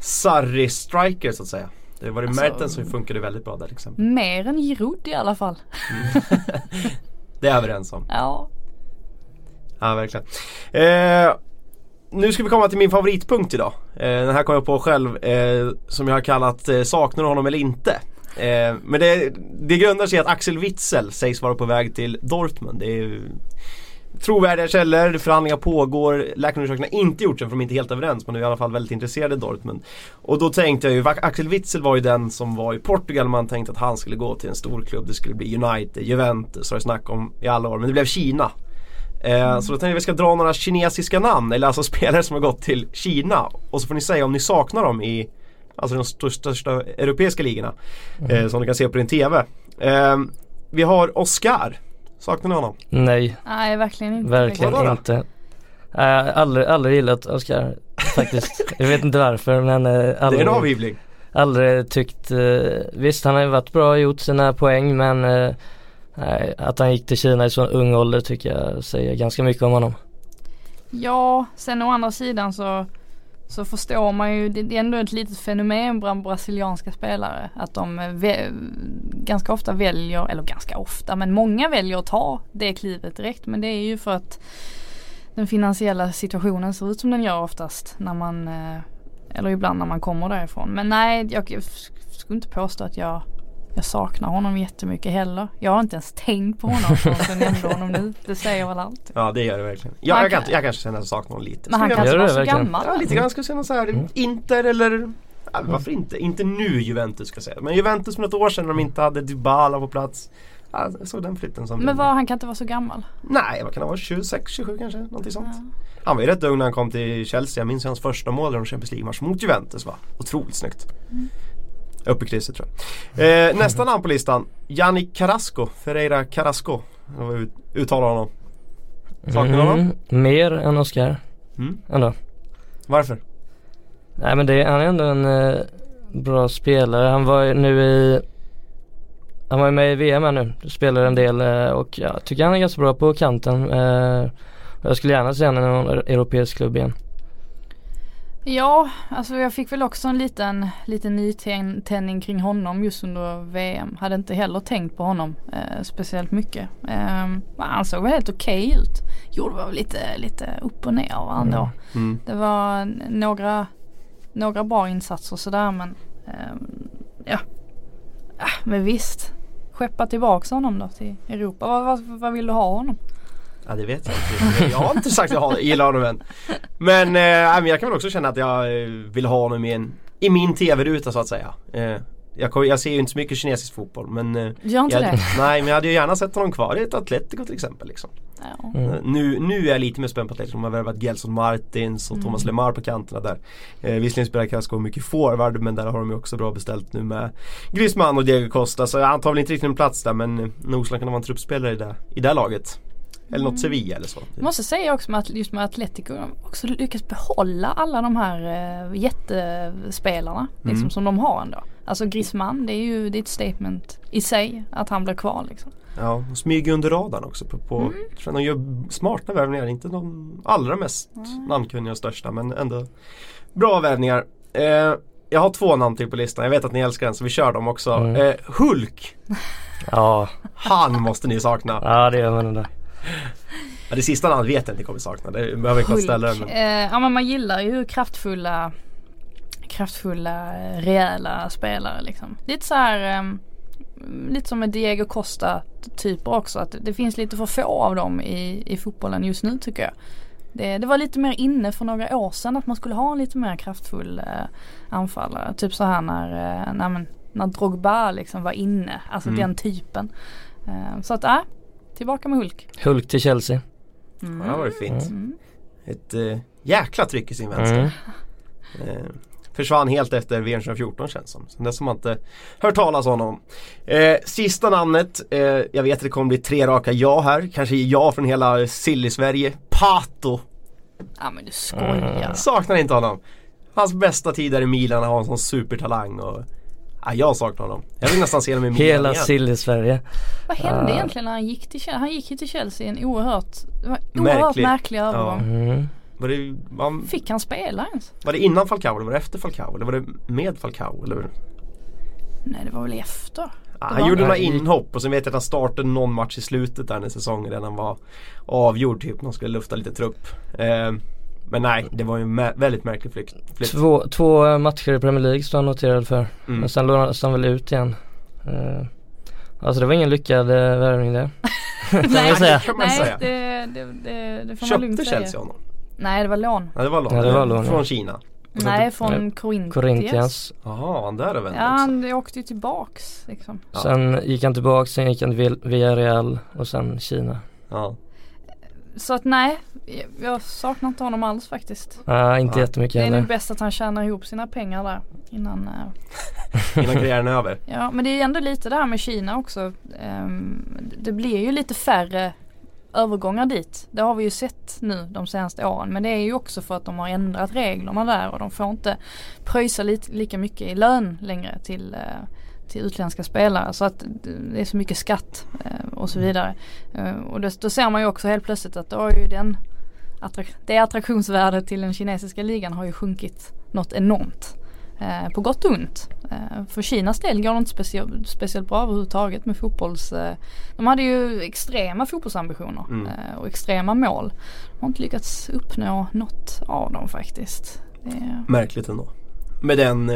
Sarri-striker så att säga? Det var det alltså, Mertens som funkade väldigt bra där exempel. Mer än Giroud i alla fall. Mm. det är jag överens om. Ja. Ja verkligen. Eh, nu ska vi komma till min favoritpunkt idag. Eh, den här kom jag på själv eh, som jag har kallat eh, Saknar honom eller inte? Eh, men det, det grundar sig i att Axel Witzel sägs vara på väg till Dortmund. Det är trovärdiga källor, förhandlingar pågår, läkarundersökningar har inte gjorts än för de är inte helt överens men de är i alla fall väldigt intresserade i Dortmund. Och då tänkte jag ju, Axel Witzel var ju den som var i Portugal man tänkte att han skulle gå till en stor klubb. Det skulle bli United, Juventus har det snack om i alla år men det blev Kina. Eh, så då tänkte jag att vi ska dra några kinesiska namn, eller alltså spelare som har gått till Kina. Och så får ni säga om ni saknar dem i Alltså de största, största europeiska ligorna. Mm. Eh, som du kan se på din TV. Eh, vi har Oscar. Saknar ni honom? Nej. Nej verkligen inte. Verkligen inte. Jag har aldrig, aldrig gillat Oscar faktiskt. jag vet inte varför men aldrig, Det är en avhyvling. Aldrig tyckt, visst han har ju varit bra och gjort sina poäng men Nej, att han gick till Kina i så ung ålder tycker jag säger ganska mycket om honom. Ja, sen å andra sidan så så förstår man ju, det är ändå ett litet fenomen bland brasilianska spelare. Att de eh, ganska ofta väljer, eller ganska ofta, men många väljer att ta det klivet direkt. Men det är ju för att den finansiella situationen ser ut som den gör oftast när man, eh, eller ibland när man kommer därifrån. Men nej, jag skulle inte påstå att jag jag saknar honom jättemycket heller. Jag har inte ens tänkt på honom förrän jag nämnde honom nu. Det säger väl allt. Ja det gör det verkligen. Ja, jag, kan, jag kanske känner att jag saknar honom lite. Men han kanske var så gammal. Ja lite grann skulle jag säga så här. Mm. Inter eller ja, varför inte? Inte nu Juventus ska jag säga. Men Juventus för något år sedan när de inte hade Dybala på plats. Ja, jag såg den flytten som Men var, han kan inte vara så gammal? Nej, vad kan han vara? 26, 27 kanske? Någonting sånt. Ja. Han var ju rätt ung när han kom till Chelsea. Jag minns hans första mål i en Champions League-match mot Juventus va? Otroligt snyggt. Mm. Uppe i krysset tror jag. Eh, nästa namn på listan. Yannick Carrasco. Ferreira Carrasco. Jag uttalar honom. Saknar mm, honom? Mer än Oscar. Mm. Ändå. Varför? Nej men det, han är ändå en eh, bra spelare. Han var nu i Han var ju med i VM här nu. Spelar en del eh, och jag tycker han är ganska bra på kanten. Eh, jag skulle gärna se honom i någon europeisk klubb igen. Ja, alltså jag fick väl också en liten, liten nytändning kring honom just under VM. Hade inte heller tänkt på honom eh, speciellt mycket. Eh, han såg väl helt okej okay ut. Gjorde väl lite, lite upp och ner ändå. Mm. Mm. Det var några, några bra insatser sådär men eh, ja. Ah, men visst. Skeppa tillbaka honom då till Europa. Vad, vad, vad vill du ha honom? Ja det vet jag inte. Jag har inte sagt att jag gillar honom än. Men, eh, jag kan väl också känna att jag eh, vill ha honom i, en, i min tv-ruta så att säga. Eh, jag, jag, ser ju inte så mycket kinesisk fotboll men eh, Gör inte jag, det? Nej men jag hade ju gärna sett honom kvar i ett Atletico till exempel. Liksom. Ja. Mm. Nu, nu är jag lite mer spänd på Atletico. De har värvat Gelson Martins och mm. Thomas Lemar på kanterna där. Eh, visserligen spelar Casco mycket forward men där har de ju också bra beställt nu med Griezmann och Diego Costa. Så han tar väl inte riktigt en plats där men eh, Nosland kan vara en truppspelare i det, i det laget. Eller något mm. Sevilla eller så. Jag måste säga också med att just med Atletico de också lyckats behålla alla de här uh, jättespelarna. Mm. Liksom, som de har ändå. Alltså Griezmann det är ju det är ett statement i sig att han blir kvar liksom. Ja, och smyger under radarn också. På, på, mm. tror de gör smarta värvningar. Inte de allra mest mm. namnkunniga och största men ändå bra värvningar. Eh, jag har två namn till på listan. Jag vet att ni älskar den så vi kör dem också. Mm. Eh, Hulk! ja. Han måste ni sakna. Ja det gör man ändå. Ja, det sista namnet vet jag inte kommer sakna. Det behöver inte ställa det. Men... Eh, ja men man gillar ju kraftfulla kraftfulla, rejäla spelare liksom. Lite så här um, lite som med Diego Costa typer också. Att det finns lite för få av dem i, i fotbollen just nu tycker jag. Det, det var lite mer inne för några år sedan att man skulle ha en lite mer kraftfull uh, anfallare. Typ så här när, uh, när, när Drogba liksom var inne. Alltså mm. den typen. Uh, så att äh, Tillbaka med Hulk. Hulk till Chelsea. Mm. Ja, det var fint. Mm. Ett äh, jäkla tryck i sin vänster. Mm. Eh, försvann helt efter VM 2014 känns som. Sen dess har man inte hört talas om honom. Eh, sista namnet, eh, jag vet att det kommer bli tre raka ja här. Kanske ja från hela Silly-Sverige. Pato. Ja men du skojar. Mm. Saknar inte honom. Hans bästa tid där i Milan, han har en sån supertalang och Ja, jag saknar honom. Jag vill nästan se honom i Milan Hela igen. sill i Sverige. Vad hände uh. egentligen när han gick till Chelsea? Han gick ju till Chelsea en oerhört, det var oerhört märklig, märklig övergång. Ja. Mm. Var det, man, Fick han spela ens? Var det innan Falcao eller var det efter Falcao? Eller var det med Falcao? Eller? Nej det var väl efter. Ja, han gjorde några inhopp och sen vet jag att han startade någon match i slutet där när säsongen redan var avgjord. Typ man skulle lufta lite trupp. Eh, men nej, det var ju en väldigt märklig flykt. flykt. Två, två matcher i Premier League står han noterad för. Mm. Men sen lånades han väl ut igen. Uh, Alltså det var ingen lyckad eh, värvning det. nej, man säga. kan man nej säga. det, det, det, det får man Köpte lugnt Chelsea säga. honom? Nej det var lån. Nej det var lån. Ja, det var lån, ja. Från Kina. Nej från Corinthians. Corinthians. Jaha, han där har vänt Ja han åkte ju tillbaks liksom. Ja. Sen gick han tillbaks, sen gick han till Vill- Villarreal och sen Kina. Ja. Så att nej, jag- saknar inte honom alls faktiskt. Nej inte Ja. jättemycket Det är nog heller. bäst att han tjänar ihop sina pengar där innan eh, Innan karriären är över. Ja men det är ändå lite det här med Kina också. Ehm, det blir ju lite färre övergångar dit. Det har vi ju sett nu de senaste åren. Men det är ju också för att de har ändrat reglerna där och de får inte pröjsa lika mycket i lön längre till, eh, till utländska spelare. Så att det är så mycket skatt eh, och så vidare. Eh, och det, då ser man ju också helt plötsligt att då har ju den det attraktionsvärdet till den kinesiska ligan har ju sjunkit något enormt. Eh, på gott och ont. Eh, för Kinas del går det inte specie- speciellt bra överhuvudtaget med fotbolls... Eh, de hade ju extrema fotbollsambitioner Mm. eh, och extrema mål. De har inte lyckats uppnå något av dem faktiskt. Märkligt ändå. Med den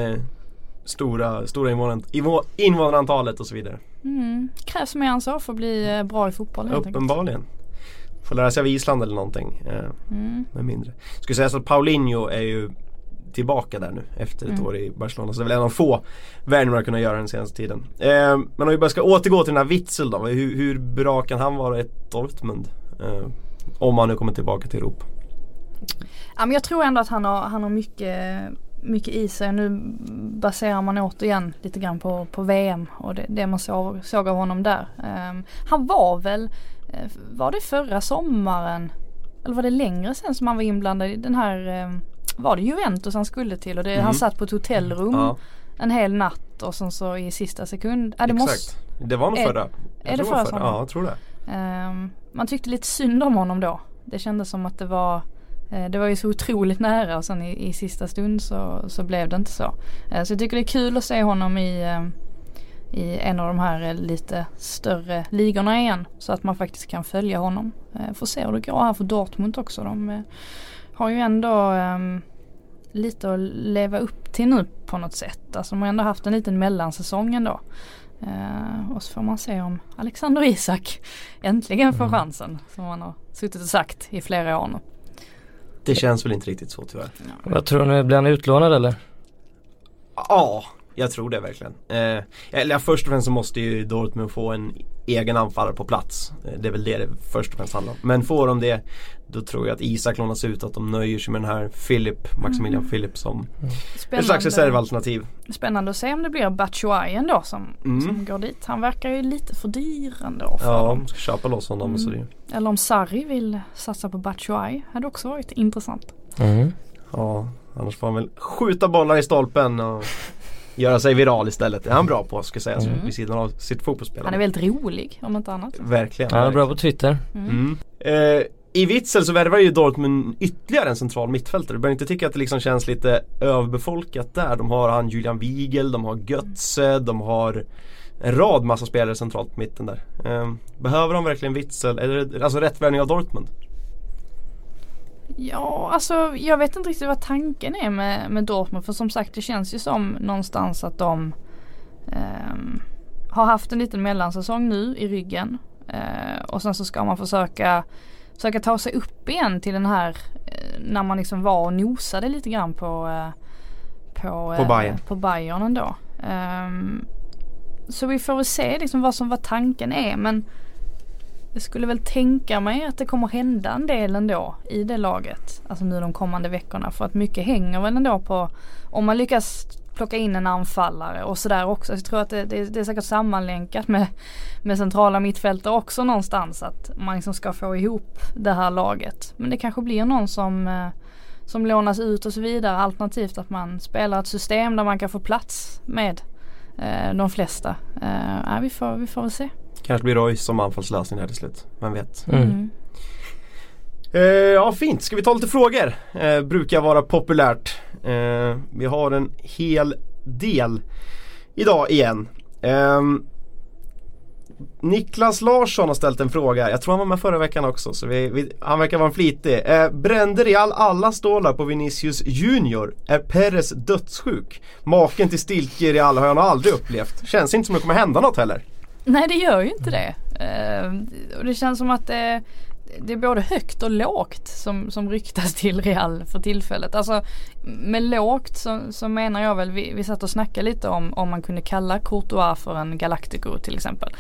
stora, stora invånar, invå- invånarantalet och så vidare. mm, krävs mer än så för att bli eh, bra i fotboll helt enkelt. Uppenbarligen. Får lära sig av Island eller någonting. Eh, Mm. med mindre. Ska säga så att Paulinho är ju tillbaka där nu efter ett Mm. år i Barcelona. Så det är väl en av få värvningar har kunnat göra den senaste tiden. Eh, men om vi bara ska återgå till den här Witzel då. Hur, hur bra kan han vara i ett Dortmund? Eh, om han nu kommer tillbaka till Europa. Ja, men jag tror ändå att han har, han har mycket, mycket i sig. Nu baserar man återigen lite grann på, på VM och det, det man såg, såg av honom där. Ehm, han var väl, eh, var det förra sommaren eller var det längre sen som han var inblandad i den här, ehm, var det Juventus han skulle till och det, Mhm. han satt på ett hotellrum Ja, en hel natt och sen så i sista sekund, ja, det måste, exakt. Det var nog förra. Är det var förra sommaren? Ja, jag tror det. Ehm, man tyckte lite synd om honom då. Det kändes som att det var det var ju så otroligt nära och sen i, i sista stund så, så blev det inte så. Eh, så jag tycker det är kul att se honom i, eh, i en av de här eh, lite större ligorna igen. Så att man faktiskt kan följa honom. Eh, får se hur det går här för Dortmund också. De eh, har ju ändå ehm, lite att leva upp till nu på något sätt. Alltså de har ändå haft en liten mellansäsong ändå. Eh, och så får man se om Alexander Isak äntligen får Mm. chansen. Som han har suttit och sagt i flera år nu. Det känns väl inte riktigt så tyvärr. Vad tror ni, blir han utlånad eller? Ja, jag tror det verkligen. Eh, eller först och främst så måste ju Dortmund få en egen anfallare på plats. Eh, Det är väl det det först och främst handlar om. Men får de det då tror jag att Isak lånas ut att de nöjer sig med den här Philip, Maximilian Mm. Philip som ett slags reservalternativ. spännande att se om det blir Batshuayi ändå som, Mm. som går dit. Han verkar ju lite för dyr ändå för Ja, dem. de ska köpa loss honom och så det. Eller om Sarri vill satsa på Batshuayi. Hade också varit intressant. Mm. Ja, annars får han väl skjuta bollar i stolpen och göra sig viral istället. Det är han bra på ska sägas Mm. vid sidan av sitt fotbollsspelande. Han är väldigt rolig om inte annat. Verkligen. Han är bra på Twitter. Mm. Mm. Eh, I Witzel så värvar ju Dortmund ytterligare en central mittfältare. Du behöver inte tycka att det liksom känns lite överbefolkat där. De har han Julian Wiegel, de har Götze, de har en rad massa spelare centralt på mitten där. Eh, behöver de verkligen Witzel? Är det alltså rätt värvning av Dortmund? Ja, alltså jag vet inte riktigt vad tanken är med, med Dortmund. För som sagt det känns ju som någonstans att de ehm, har haft en liten mellansäsong nu i ryggen. Eh, och sen så ska man försöka, försöka ta sig upp igen till den här eh, när man liksom var och nosade lite grann på eh, på, På Bayern. på Bayern ändå. Ehm, så vi får väl se liksom vad som vad tanken är men jag skulle väl tänka mig att det kommer hända en del ändå i det laget. Alltså nu de kommande veckorna. För att mycket hänger väl ändå på om man lyckas plocka in en anfallare och sådär också. Jag tror att det, det, det är säkert sammanlänkat med, med centrala mittfältare också någonstans. Att man liksom ska få ihop det här laget. Men det kanske blir någon som, eh, som lånas ut och så vidare. Alternativt att man spelar ett system där man kan få plats med eh, de flesta. Eh, vi, får, vi får väl se. Kanske blir Royce som anfallslösning här till slut. Vem vet? Mm. Eh, ja fint, ska vi ta lite frågor? Eh, brukar vara populärt. Eh, vi har en hel del idag igen. Ehm, Niklas Larsson har ställt en fråga, jag tror han var med förra veckan också så vi, vi, han verkar vara en flitig. Eh, brände Real alla stålar på Vinicius Junior? Är Perez dödssjuk? Maken till stiltje i Real har jag nog aldrig upplevt. Känns inte som det kommer hända något heller. Nej det gör ju inte det. Uh, och det känns som att det, det är både högt och lågt som, som ryktas till Real för tillfället. Alltså med lågt så, så menar jag väl, vi, vi satt och snackade lite om om man kunde kalla Courtois för en Galactico till exempel.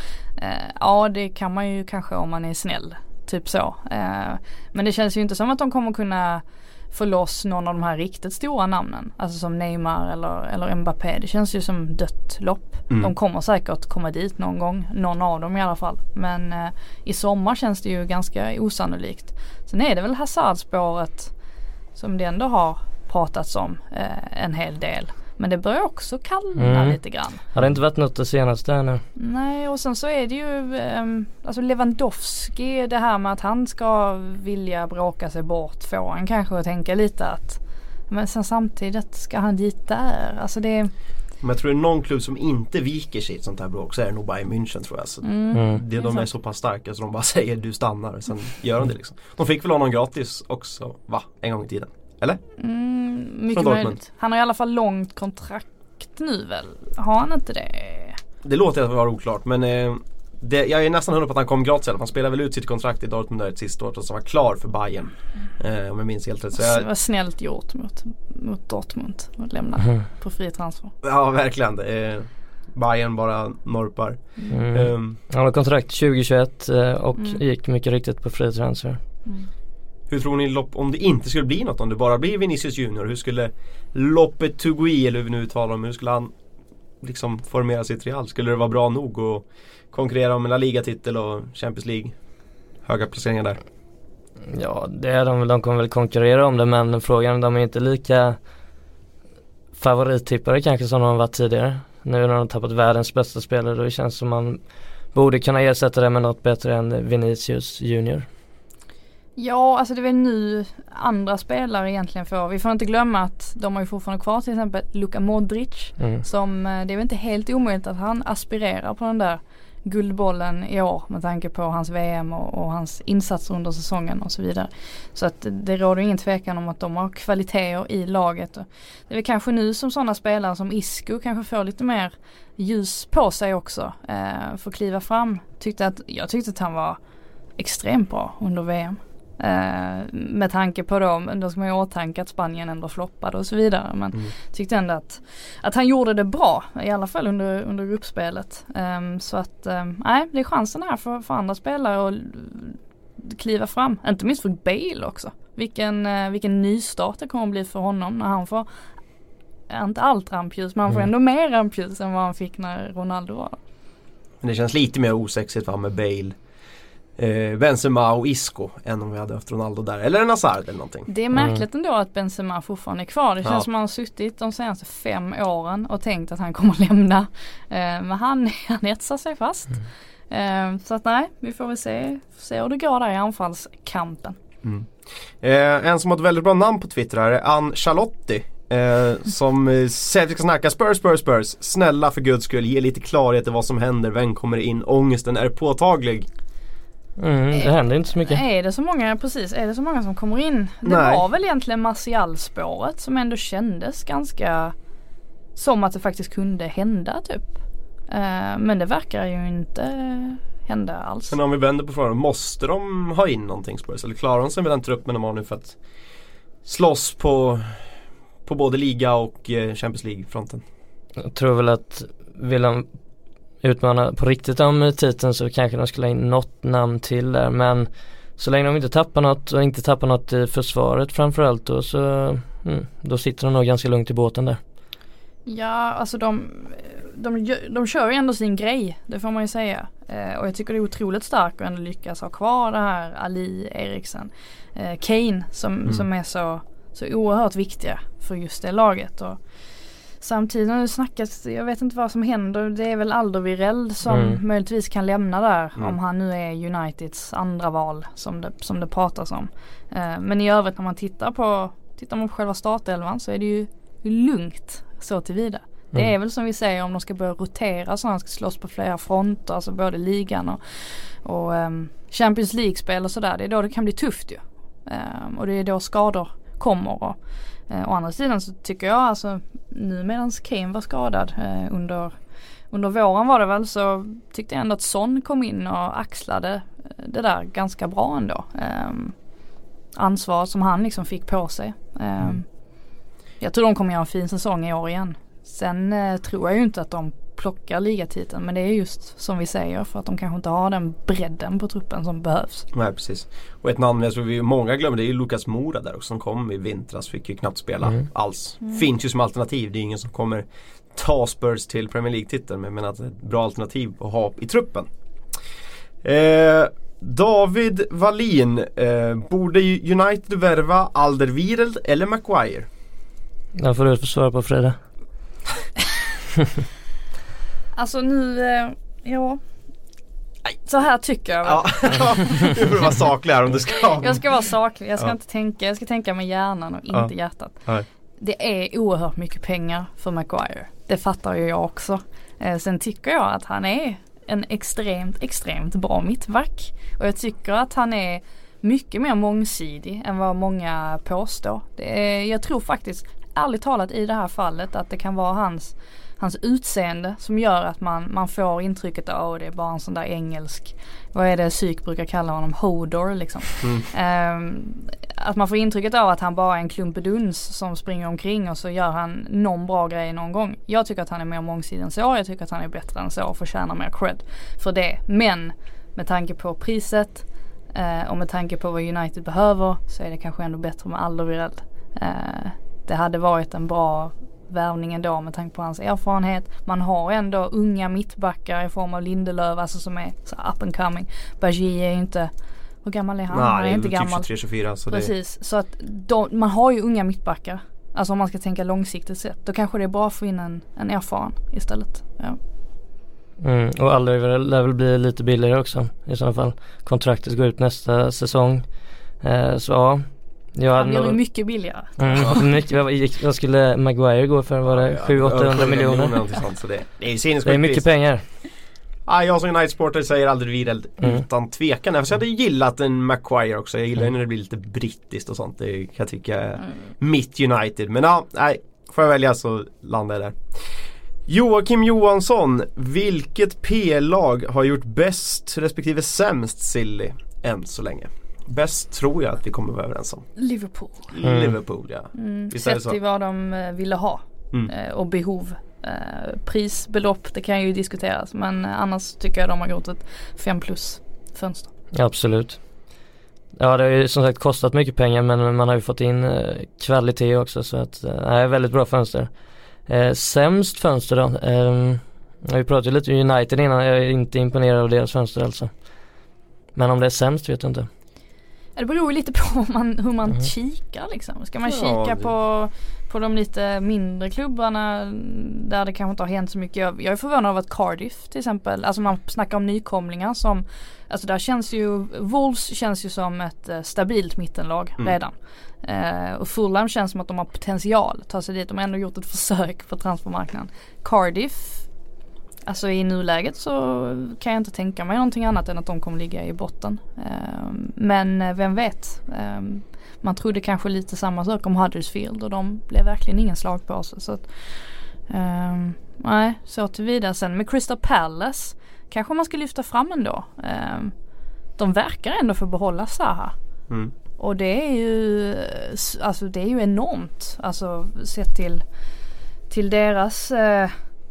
Uh, ja det kan man ju kanske om man är snäll. Typ så. Uh, men det känns ju inte som att de kommer kunna få loss någon av de här riktigt stora namnen. Alltså som Neymar eller, eller Mbappé. Det känns ju som dött lopp. Mm. De kommer säkert komma dit någon gång. Någon av dem i alla fall. Men eh, i sommar känns det ju ganska osannolikt. Sen är det väl Hazard-spåret som det ändå har pratats om eh, en hel del. Men det börjar också kallna mm. lite grann. Har det inte varit något det senaste ännu? Nej och sen så är det ju um, alltså Lewandowski det här med att han ska vilja bråka sig bort får en kanske att tänka lite att men sen samtidigt ska han dit där. Alltså det men jag tror det är någon klubb som inte viker sig i ett sånt här bråk så är det nog Bayern München tror jag. Så mm. mm. det, de är så pass starka så de bara säger du stannar. Sen gör de det liksom. De fick väl honom gratis också va? En gång i tiden. Eller? Mm, mycket möjligt. Han har i alla fall långt kontrakt nu väl? Har han inte det? Det låter att vara oklart men eh, det, jag är nästan hundra på att han kom gratis Han spelade väl ut sitt kontrakt i Dortmund där ett sista år och så var klar för Bayern. Eh, om jag minns helt rätt. Så jag... Det var snällt gjort mot, mot Dortmund att lämna mm. på fri transfer. Ja verkligen. Eh, Bayern bara norpar. Mm. Um, han har kontrakt 2021 eh, och mm. gick mycket riktigt på fri transfer. Mm. Hur tror ni lopp, om det inte skulle bli något, om det bara blir Vinicius Junior, hur skulle loppet Tugui eller hur vi nu uttalar om, hur skulle han liksom formera sitt Real? Skulle det vara bra nog att konkurrera om en La Liga-titel och Champions League? Höga placeringar där. Ja, det är de De kommer väl konkurrera om det men frågan, de är inte lika favorittippare kanske som de varit tidigare. Nu när de tappat världens bästa spelare då känns det som man borde kunna ersätta det med något bättre än Vinicius Junior. Ja, alltså det är väl nu andra spelare egentligen får. Vi får inte glömma att de har ju fortfarande kvar till exempel Luka Modric. Mm. Som, eh, det är väl inte helt omöjligt att han aspirerar på den där Guldbollen i år med tanke på hans VM och, och, hans insatser under säsongen och så vidare. Så att det råder ingen tvekan om att de har kvaliteter i laget. Det är väl kanske nu som sådana spelare som Isco kanske får lite mer ljus på sig också. Eh, att kliva fram. Tyckte att, jag tyckte att han var extremt bra under VM. Eh, med tanke på då, då ska man ju åtanke att Spanien ändå floppade och så vidare. Men mm. tyckte ändå att, att han gjorde det bra. I alla fall under, under gruppspelet. Um, så att, um, nej det är chansen här för, för andra spelare att kliva fram. Inte minst för Bale också. Vilken, uh, vilken nystart det kommer att bli för honom när han får, inte allt rampljus men han får mm. ändå mer rampljus än vad han fick när Ronaldo var. Men det känns lite mer osexigt va med Bale eh, Benzema och Isco än om vi hade haft Ronaldo där. Eller Hazard eller någonting. Det är märkligt mm. ändå att Benzema fortfarande är kvar. Det känns ja. som han har suttit de senaste fem åren och tänkt att han kommer lämna. Eh, men han, han etsar sig fast. Mm. Eh, så att nej, vi får väl se, se hur det går där i anfallskampen. Mm. Eh, en som har ett väldigt bra namn på Twitter här är Ann Charlotti. Eh, som eh, säger att vi ska snacka Spurs, Spurs, Spurs. Snälla för guds skull, ge lite klarhet i vad som händer. Vem kommer in? Ångesten är påtaglig. Mm, det händer inte så mycket. Är det så många, precis, är det så många som kommer in? Det Nej. var väl egentligen Martial-spåret som ändå kändes ganska som att det faktiskt kunde hända typ. Uh, men det verkar ju inte hända alls. Men om vi vänder på frågan, måste de ha in någonting Spurs? Eller klarar de sig med den truppen de har nu för att slåss på, på både liga och eh, Champions League-fronten? Jag tror väl att vill de utmana på riktigt om titeln så kanske de skulle ha in något namn till där men så länge de inte tappar något och inte tappar något i försvaret framförallt då så mm, då sitter de nog ganska lugnt i båten där. Ja alltså de, de, de kör ju ändå sin grej, det får man ju säga. Eh, och jag tycker det är otroligt starkt att ändå lyckas ha kvar det här Ali Eriksen. Eh, Kane som, mm. som är så, så oerhört viktiga för just det laget. Och, Samtidigt har det snackats, jag vet inte vad som händer. Det är väl Alderweireld som mm. möjligtvis kan lämna där. Mm. Om han nu är Uniteds andra val som det, som det pratas om. Uh, men i övrigt när man tittar på, tittar man på själva startelvan så är det ju lugnt så tillvida. Det mm. är väl som vi säger om de ska börja rotera så han ska slåss på flera fronter. Alltså både ligan och, och um, Champions League-spel och sådär. Det är då det kan bli tufft ju. Um, och det är då skador kommer. Och, Eh, å andra sidan så tycker jag alltså nu medan Kane var skadad eh, under, under våren var det väl så tyckte jag ändå att Son kom in och axlade det där ganska bra ändå. Um, ansvar som han liksom fick på sig. Um, mm. Jag tror de kommer göra en fin säsong i år igen. Sen uh, tror jag ju inte att de plockar ligatiteln men det är just som vi säger för att de kanske inte har den bredden på truppen som behövs. Nej precis. Och ett namn jag tror vi många glömmer det är ju Lukas Mora där också som kom i vintras. Fick ju knappt spela mm. alls. Mm. Finns ju som alternativ. Det är ingen som kommer ta Spurs till Premier League-titeln men jag att det är ett bra alternativ att ha i truppen. Eh, David Wallin, eh, borde United värva Alderweireld eller Maguire? Den får du svara på Freda. alltså nu, eh, ja. Så här tycker jag ja. Du får vara saklig här om du ska. Jag ska vara saklig, jag ska ja. inte tänka, jag ska tänka med hjärnan och inte ja. hjärtat. Nej. Det är oerhört mycket pengar för Maguire. Det fattar ju jag också. Eh, sen tycker jag att han är en extremt, extremt bra mittback. Och jag tycker att han är mycket mer mångsidig än vad många påstår. Är, jag tror faktiskt, ärligt talat i det här fallet, att det kan vara hans hans utseende som gör att man, man får intrycket av att det är bara en sån där engelsk, vad är det psyk brukar kalla honom, hodor liksom. Mm. Um, att man får intrycket av att han bara är en klumpeduns som springer omkring och så gör han någon bra grej någon gång. Jag tycker att han är mer mångsidig än så, jag tycker att han är bättre än så och förtjänar mer cred för det. Men med tanke på priset uh, och med tanke på vad United behöver så är det kanske ändå bättre med Alderweireld. Uh, det hade varit en bra värvningen då med tanke på hans erfarenhet. Man har ändå unga mittbackar i form av Lindelöf, alltså som är så up and coming. Bajie är inte hur gammal är han? Nej, han är inte typ gammal. 23-24 så Precis, det... så att de, man har ju unga mittbackar. Alltså om man ska tänka långsiktigt sett. Då kanske det är bra att få in en, en erfaren istället. Ja. Mm, och Alder lär väl bli lite billigare också i sådana fall. Kontraktet går ut nästa säsong. Eh, så ja, jag Han blir nog mycket billigare. Mm, mycket, vad skulle Maguire gå för? Var det 700-800 miljoner? så det, det är, det är mycket pengar. Ah, jag som United-supporter säger aldrig Wideld mm. utan tvekan. Jag hade gillat en Maguire också. Jag gillar mm. när det blir lite brittiskt och sånt. Det kan jag tycka mm. mitt United. Men ja, nej. Får jag välja så landar jag där. Joakim Johansson. Vilket P-lag har gjort bäst respektive sämst Silly än så länge? Bäst tror jag att vi kommer vara överens om. Liverpool. Mm. Liverpool ja. Mm. Sett i vad de eh, ville ha mm. Eh, och behov. Eh, prisbelopp det kan ju diskuteras men annars tycker jag de har gjort ett 5 plus fönster. Ja, absolut. Ja det har ju som sagt kostat mycket pengar men man har ju fått in kvalitet också så att det är väldigt bra fönster. Sämst fönster då? Eh, vi pratade lite om United innan, jag är inte imponerad av deras fönster alltså. Men om det är sämst vet jag inte. Det beror lite på man, hur man mm. kikar liksom. Ska man ja, kika det... på, på de lite mindre klubbarna där det kanske inte har hänt så mycket. Jag, jag är förvånad över att Cardiff till exempel, alltså man snackar om nykomlingar som Alltså där känns ju, Wolves känns ju som ett uh, stabilt mittenlag mm. redan. Uh, och Fulham känns som att de har potential att ta sig dit. De har ändå gjort ett försök på transfermarknaden. Cardiff Alltså i nuläget så kan jag inte tänka mig någonting annat än att de kommer ligga i botten. Ehm, men eh, vem vet. Ehm, man trodde kanske lite samma sak om Huddersfield och de blev verkligen ingen slag på sig. Så att, um, nej, så tillvida. Sen med Crystal Palace kanske man ska lyfta fram ändå. De verkar ändå få behålla Zaha. Mm. Och det är ju, alltså det är ju enormt. Alltså sett till, till deras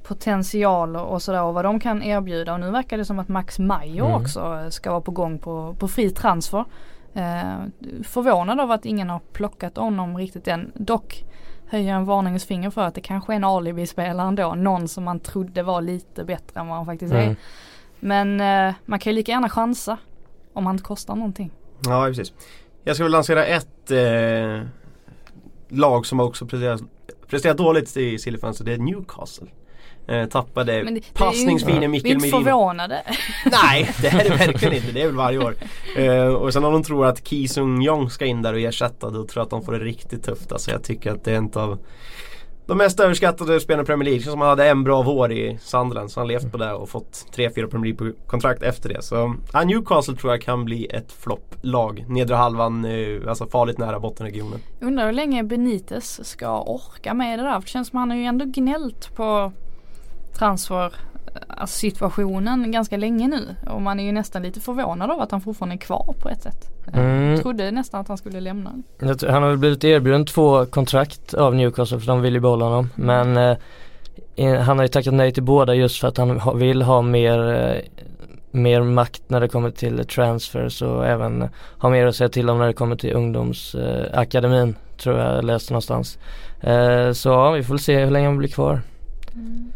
uh, potential och sådär och vad de kan erbjuda. Och nu verkar det som att Max Mayo mm. också ska vara på gång på, på fri transfer. Eh, förvånad av att ingen har plockat honom riktigt än. Dock höjer en varningens finger för att det kanske är en alibi-spelare ändå. Någon som man trodde var lite bättre än vad han faktiskt mm. är. Men eh, man kan ju lika gärna chansa om han inte kostar någonting. Ja precis. Jag ska väl lansera ett eh, lag som också presterat, presterat dåligt i Sillyfans och det är Newcastle. Eh, tappade det, passningsfina Mikkel Merino. Vi är inte förvånade. Nej det är det verkligen inte. Det är väl varje år. Eh, och sen om de tror att Ki Sung Jong ska in där och ersätta då tror jag att de får det riktigt tufft. Alltså jag tycker att det är inte av de mest överskattade spelarna i Premier League. Som hade en bra vår i Sunderland. Så han levt på det och fått 3-4 Premier League-kontrakt efter det. Så ja, Newcastle tror jag kan bli ett flopplag. Nedre halvan, eh, alltså farligt nära bottenregionen. Undrar hur länge Benitez ska orka med det där. För det känns som att han har ju ändå gnällt på transfer alltså, situationen ganska länge nu. Och man är ju nästan lite förvånad av att han fortfarande är kvar på ett sätt. Mm. Jag trodde nästan att han skulle lämna. Han har väl blivit erbjuden två kontrakt av Newcastle för de vill ju behålla honom. Men eh, han har ju tackat nej till båda just för att han vill ha mer eh, mer makt när det kommer till transfers och även ha mer att säga till om när det kommer till ungdomsakademin tror jag läste någonstans. Eh, så ja, vi får se hur länge han blir kvar. Mm.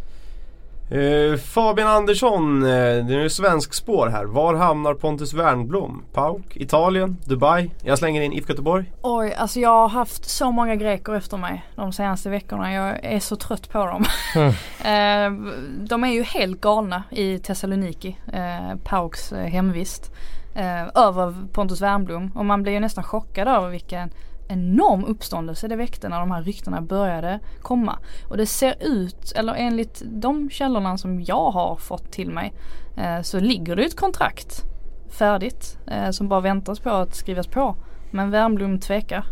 Uh, Fabian Andersson, uh, det är svensk spår här. Var hamnar Pontus Wernbloom? Pauk, Italien, Dubai? Jag slänger in IFK Göteborg. Oj, alltså jag har haft så många greker efter mig de senaste veckorna. Jag är så trött på dem. Mm. uh, de är ju helt galna i Thessaloniki, uh, Pauks hemvist. över Pontus Wernbloom och man blir ju nästan chockad över vilken enorm uppståndelse det väckte när de här ryktena började komma. Och det ser ut, eller enligt de källorna som jag har fått till mig, eh, så ligger det ett kontrakt färdigt eh, som bara väntas på att skrivas på. Men Wernbloom tvekar.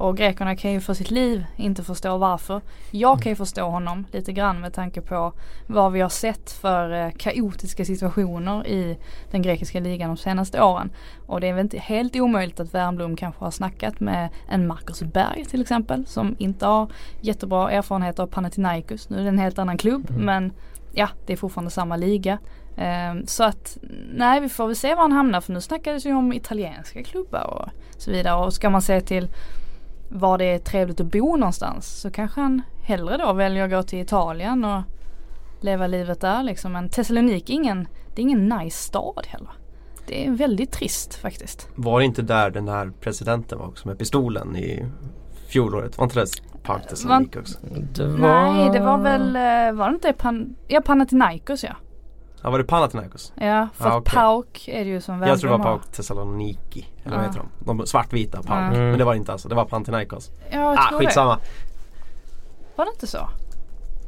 Och grekerna kan ju för sitt liv inte förstå varför. Jag kan ju förstå honom lite grann med tanke på vad vi har sett för eh, kaotiska situationer i den grekiska ligan de senaste åren. Och det är väl inte helt omöjligt att Wernbloom kanske har snackat med en Marcus Berg till exempel som inte har jättebra erfarenhet av Panathinaikos. Nu är det en helt annan klubb mm. men ja, det är fortfarande samma liga. Um, så att nej, vi får väl se var han hamnar för nu snackades ju om italienska klubbar och så vidare. Och ska man se till var det är trevligt att bo någonstans så kanske han hellre då väljer att gå till Italien och leva livet där liksom. Men Thessaloniki är ingen, det är ingen nice stad heller. Det är väldigt trist faktiskt. Var det inte där den här presidenten var också med pistolen i fjolåret? Var inte det Park Thessaloniki också? Det var... Nej det var väl, eh, var det inte Pan... ja Panathinaikos ja. Ja var det Panathinaikos? Ja för ah, okay. Pauk är det ju som Jag tror det var Pauk Thessaloniki. Eller vad heter de? De svartvita Pauk. Mm. Men det var det inte alltså. Det var Panathinaikos. Ja jag ah, skitsamma. Det. Var det inte så?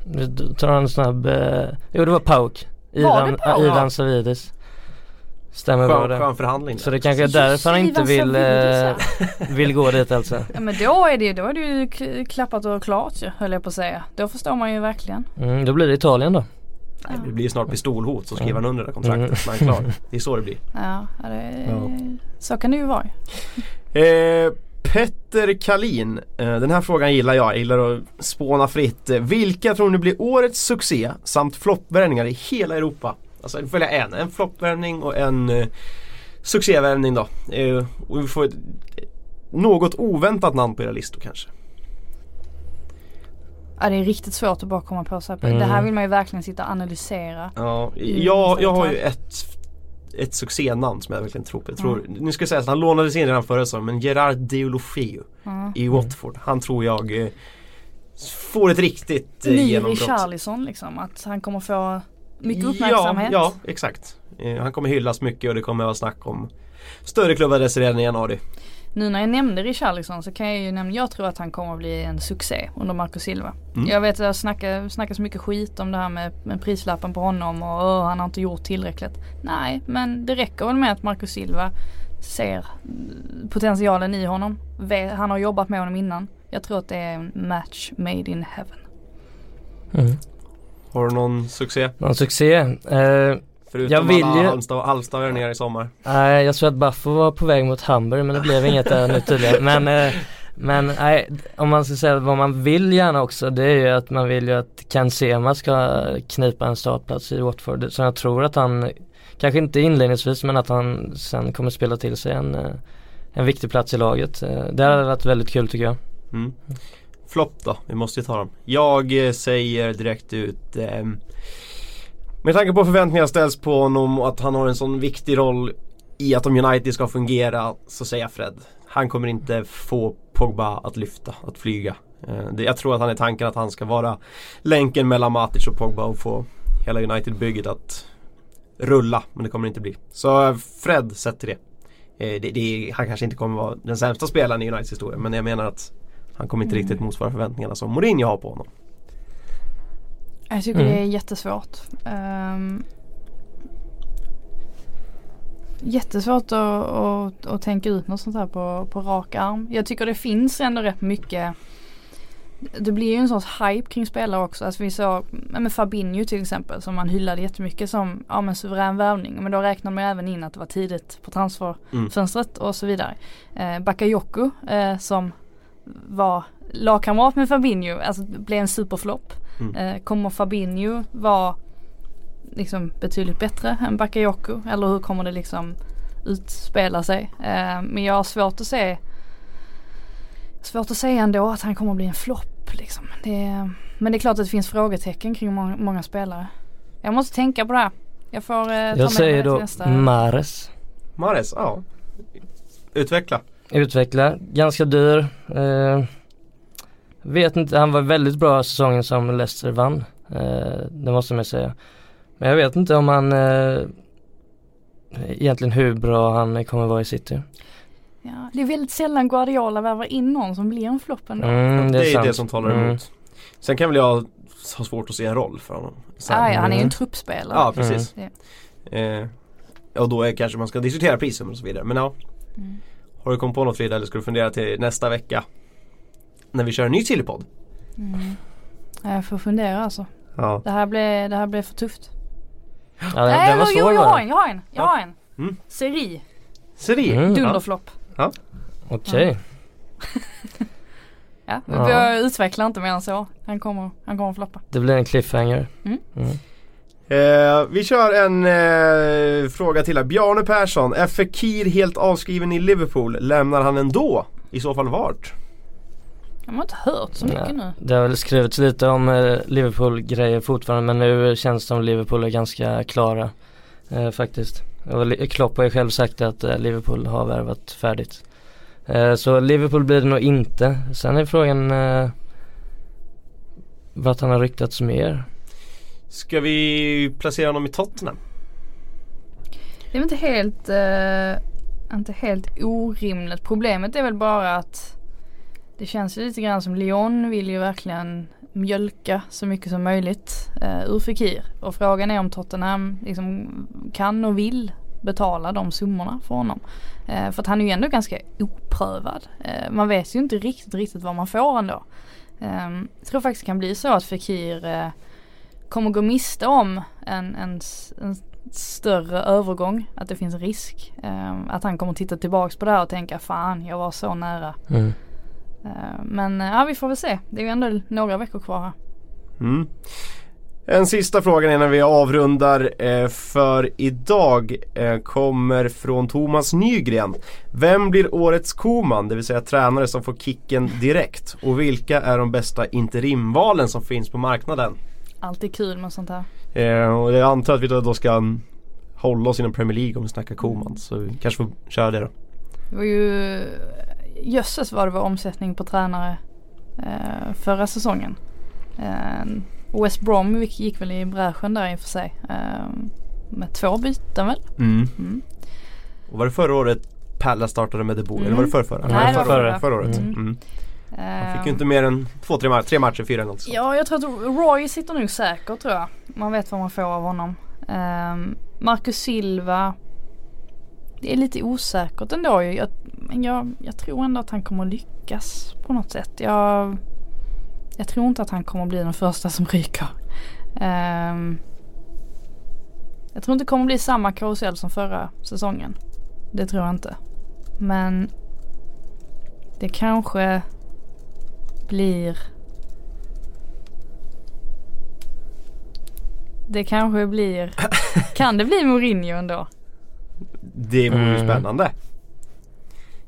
Du tar en snabb, eh, jo det var Pauk. Ivan, Pauk? Ivan Savidis. Stämmer skön, bra det. Skön förhandling Så det kanske är därför han inte vill, äh, vill gå dit alltså. Ja men då är det, då är det ju klappat och klart ju höll jag på att säga. Då förstår man ju verkligen. Mm, då blir det Italien då. Nej, det blir snart pistolhot så skriver han under det kontraktet. Mm. Men klar, det är så det blir. Ja, det, ja. så kan det ju vara. Eh, Petter Kalin, eh, den här frågan gillar jag, jag gillar att spåna fritt. Eh, vilka tror ni blir årets succé samt floppvärvningar i hela Europa? Alltså jag följa en, en floppvärvning och en eh, succévärvning då. Eh, och vi får ett något oväntat namn på era listor kanske. Ja det är riktigt svårt att bara komma på sig. Mm. Det här vill man ju verkligen sitta och analysera. Ja, jag, jag har ju ett ett succénamn som jag verkligen tror på. Jag tror, mm. Nu ska jag säga att han lånades in redan förra säsongen men Gerard Deulofeu mm. i Watford. Han tror jag eh, får ett riktigt eh, Ny genombrott. Charlison liksom. Att han kommer få mycket uppmärksamhet. Ja, ja exakt. Eh, han kommer hyllas mycket och det kommer vara snack om större klubbar redan i januari. Nu när jag nämnde Richarlison så kan jag ju nämna, jag tror att han kommer att bli en succé under Marco Silva. Mm. Jag vet att det snackar, snackas mycket skit om det här med, med prislappen på honom och oh, han har inte gjort tillräckligt. Nej, men det räcker väl med att Marco Silva ser potentialen i honom. Han har jobbat med honom innan. Jag tror att det är en match made in heaven. Mm. Har du någon succé? Någon succé? Eh, Förutom jag vill alla ju... Halmstad, Halmstad ner i sommar. Nej jag tror att Baffo var på väg mot Hamburg men det blev inget där nu tydligen. Men, eh, men nej, om man ska säga vad man vill gärna också det är ju att man vill ju att Ken Sema ska knipa en startplats i Watford. Så jag tror att han, kanske inte inledningsvis men att han sen kommer spela till sig en, eh, en viktig plats i laget. Eh, det hade varit väldigt kul tycker jag. Mm. Flopp då, vi måste ju ta dem. Jag säger direkt ut eh, med tanke på förväntningar ställs på honom och att han har en sån viktig roll i att om United ska fungera så säger jag Fred. Han kommer inte få Pogba att lyfta, att flyga. Eh, jag tror att han är tanken att han ska vara länken mellan Matic och Pogba och få hela United-bygget att rulla. Men det kommer det inte bli. Så eh, Fred sätter det. Eh, det, det. Han kanske inte kommer vara den sämsta spelaren i Uniteds historia men jag menar att han kommer inte mm. riktigt motsvara förväntningarna som Mourinho har på honom. Jag tycker mm. det är jättesvårt. Um, jättesvårt att, att, att, tänka ut något sånt här på, på rak arm. Jag tycker det finns ändå rätt mycket det blir ju en sorts hype kring spelare också. Alltså vi såg med Fabinho till exempel som man hyllade jättemycket som ja, men suverän värvning. Men då räknade man även in att det var tidigt på transferfönstret mm. och så vidare. Eh, Bakayoko eh, som var lagkamrat med Fabinho, alltså blev en superflopp. Mm. Eh, kommer Fabinho vara liksom betydligt bättre än Bakayoko? Eller hur kommer det liksom utspela sig? Eh, men jag har svårt att se Svårt att säga ändå att han kommer att bli en flopp liksom. Det, men det är klart att det finns frågetecken kring många, många spelare. Jag måste tänka på det här. Jag får eh, ta Jag säger då nästa... Mares. Mares, ja. Utveckla. Utveckla, ganska dyr. Eh, vet inte, han var väldigt bra säsongen som Leicester vann. Eh, det måste man säga. Men jag vet inte om han eh, egentligen hur bra han kommer vara i City. Ja, det är väldigt sällan Guardiola värvar in någon som blir en flopp ändå. Mm, det är, det, är det som talar mm. emot. Sen kan väl jag ha svårt att se en roll för honom. Sen, ah, ja, han är ju en truppspelare. Ja, precis. Mm. Eh, och då är kanske man ska diskutera priset och så vidare. Men ja. Mm. Har du kommit på något Frida eller ska du fundera till nästa vecka? När vi kör en ny Sillypodd? Mm. Jag får fundera alltså. Ja. Det, här blev, det här blev för tufft. Ja, det, Nej, det var jo, jag har en, jag har en. Jag har en. Mm. Seri. Seri? Mm. Dunderflopp. Ja. Okej. Okay. ja, vi ja. utvecklar inte mer än så. Han kommer, han kommer floppa. Det blir en cliffhanger. Mm. Mm. Eh, vi kör en eh, fråga till här. Bjarne Persson, är Fekir helt avskriven i Liverpool? Lämnar han ändå? I så fall vart? Jag har inte hört så mycket ja, nu. Det har väl skrivits lite om eh, Liverpool-grejer fortfarande men nu känns det som Liverpool är ganska klara eh, faktiskt. Och Klopp har ju själv sagt att eh, Liverpool har värvat färdigt. Eh, så Liverpool blir det nog inte. Sen är frågan eh, vart han har ryktats mer. Ska vi placera honom i Tottenham? Det är inte helt, uh, inte helt orimligt. Problemet är väl bara att det känns lite grann som Lyon vill ju verkligen mjölka så mycket som möjligt eh, ur Fekir. Och frågan är om Tottenham liksom kan och vill betala de summorna för honom. Eh, för att han är ju ändå ganska oprövad. Eh, man vet ju inte riktigt, riktigt vad man får ändå. Eh, jag tror faktiskt det kan bli så att Fekir eh, kommer gå miste om en, en, en större övergång. Att det finns risk. Eh, att han kommer titta tillbaks på det här och tänka fan jag var så nära. Mm. Uh, men ja vi får väl se. Det är ju ändå några veckor kvar här. Mm. En sista fråga innan vi avrundar eh, för idag eh, kommer från Thomas Nygren. Vem blir årets Koman, det vill säga tränare som får kicken direkt? Och vilka är de bästa interimvalen som finns på marknaden? Alltid kul med sånt här. Eh, och jag antar att vi då ska hålla oss inom Premier League om vi snackar Koman. Så vi kanske får köra det då. Det var ju Jösses vad det var omsättning på tränare eh, förra säsongen. Eh, West Brom gick väl i bräschen där i och för sig. Eh, med två byten väl? Mm. Mm. Och var det förra året Palla startade med De Boer? Mm. Eller var det förra, förra? Nej, det var förra, förra året. Mm. mm. Han fick ju inte mer än två, tre, matcher, tre matcher, fyra eller något sånt. Ja, jag tror att Roy sitter nog säkert tror jag. Man vet vad man får av honom. Um, Marcus Silva. Det är lite osäkert ändå jag, men jag, jag tror ändå att han kommer lyckas på något sätt. Jag, jag tror inte att han kommer bli den första som ryker. Um, jag tror inte det kommer bli samma karusell som förra säsongen. Det tror jag inte. Men det kanske blir Det kanske blir Kan det bli Mourinho ändå? Det vore ju mm. spännande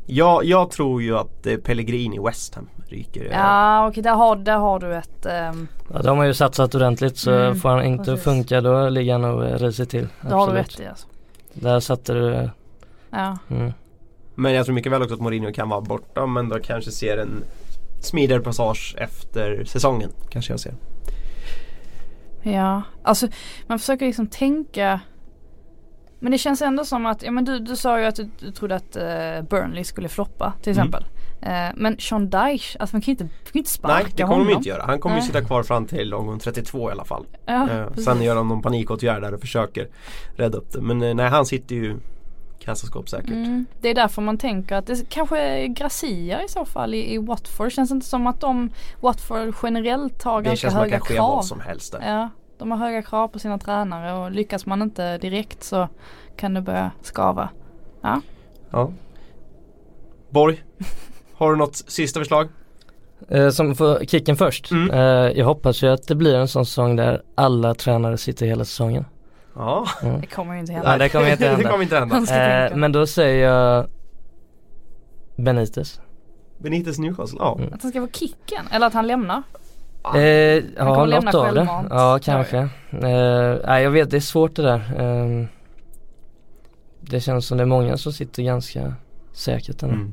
Ja, jag tror ju att eh, Pellegrini West Ham ryker Ja okej där, har, där har du ett um... Ja de har ju satsat ordentligt så mm, får han inte precis. funka då ligger han och risar till Det har du rätt i alltså. Där satte du Ja mm. Men jag tror mycket väl också att Mourinho kan vara borta men då kanske ser en smidigare passage efter säsongen kanske jag ser. Ja, alltså man försöker liksom tänka men det känns ändå som att, ja men du, du sa ju att du, du trodde att uh, Burnley skulle floppa till mm. exempel. Mm. Uh, men Sean Dyche, alltså man kan ju inte, kan inte sparka honom. Nej det kommer honom. de inte göra. Han kommer ju sitta kvar fram till omgång 32 i alla fall. Ja, uh, sen gör de någon panikåtgärd där och försöker rädda upp det. Men nej han sitter ju kassaskåp säkert. Mm, det är därför man tänker att det kanske är Gracia i så fall i, i Watford. Känns inte som att de Watford generellt har det ganska känns som att höga det kan ske krav. vad som helst där. Ja, de har höga krav på sina tränare och lyckas man inte direkt så kan det börja skava. Ja. Ja. Borg, har du något sista förslag? Eh, som får kicken först. Mm. Eh, jag hoppas ju att det blir en sån säsong där alla tränare sitter hela säsongen. Ja, Mm. Det kommer ju inte Nej, hända. det kommer inte det hända. kommer inte hända. Eh, men då säger jag Benitez. Benitez Newcastle, ja. Mm. Att han ska få kicken eller att han lämnar. Eh, ja, något av det. Ja, kanske. Eh, nej, jag vet, det är svårt det där. Eh, det känns som det är många som sitter ganska säkert ändå. Mm.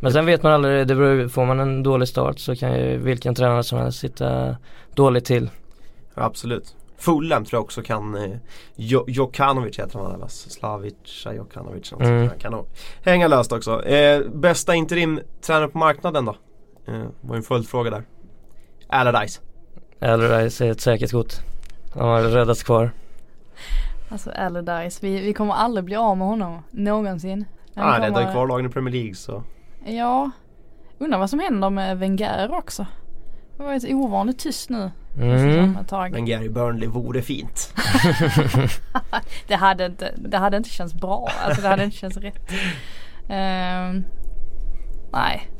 Men sen vet man aldrig, det beror, får man en dålig start så kan ju vilken tränare som helst sitta dåligt till. Ja, absolut. Fulham tror jag också kan eh, jo, Jokanovic heter han eller Slavica Jokanovic Mm. kan nog hänga löst också. Eh, bästa interim tränare på marknaden då? Eh, var en följdfråga där. Allardyce. Jag säger ett säkert kort. Han har räddats kvar. Alltså Allardyce, vi, vi kommer aldrig bli av med honom någonsin. Han ah, räddar ju kvar lagen i Premier League så. Ja, undrar vad som händer med Wenger också. Det var ju ovanligt tyst nu Mm. ett. Men Gary Burnley vore fint. Det hade inte, det hade inte känts bra. Alltså det hade inte känts rätt. Ehm, nej.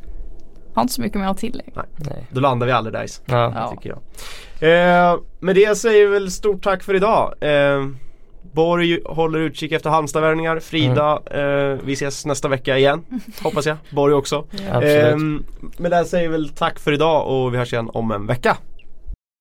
Har inte så mycket mer att tillägga. Nej. Då landar vi Allardyce. Ja. Ja. Tycker jag. Eh, med det säger vi väl stort tack för idag. Eh, Borg håller utkik efter Halmstadvärvningar. Frida, eh, vi ses nästa vecka igen. Hoppas jag. Borg också. Absolut. Eh, med det säger vi väl tack för idag och vi hörs igen om en vecka.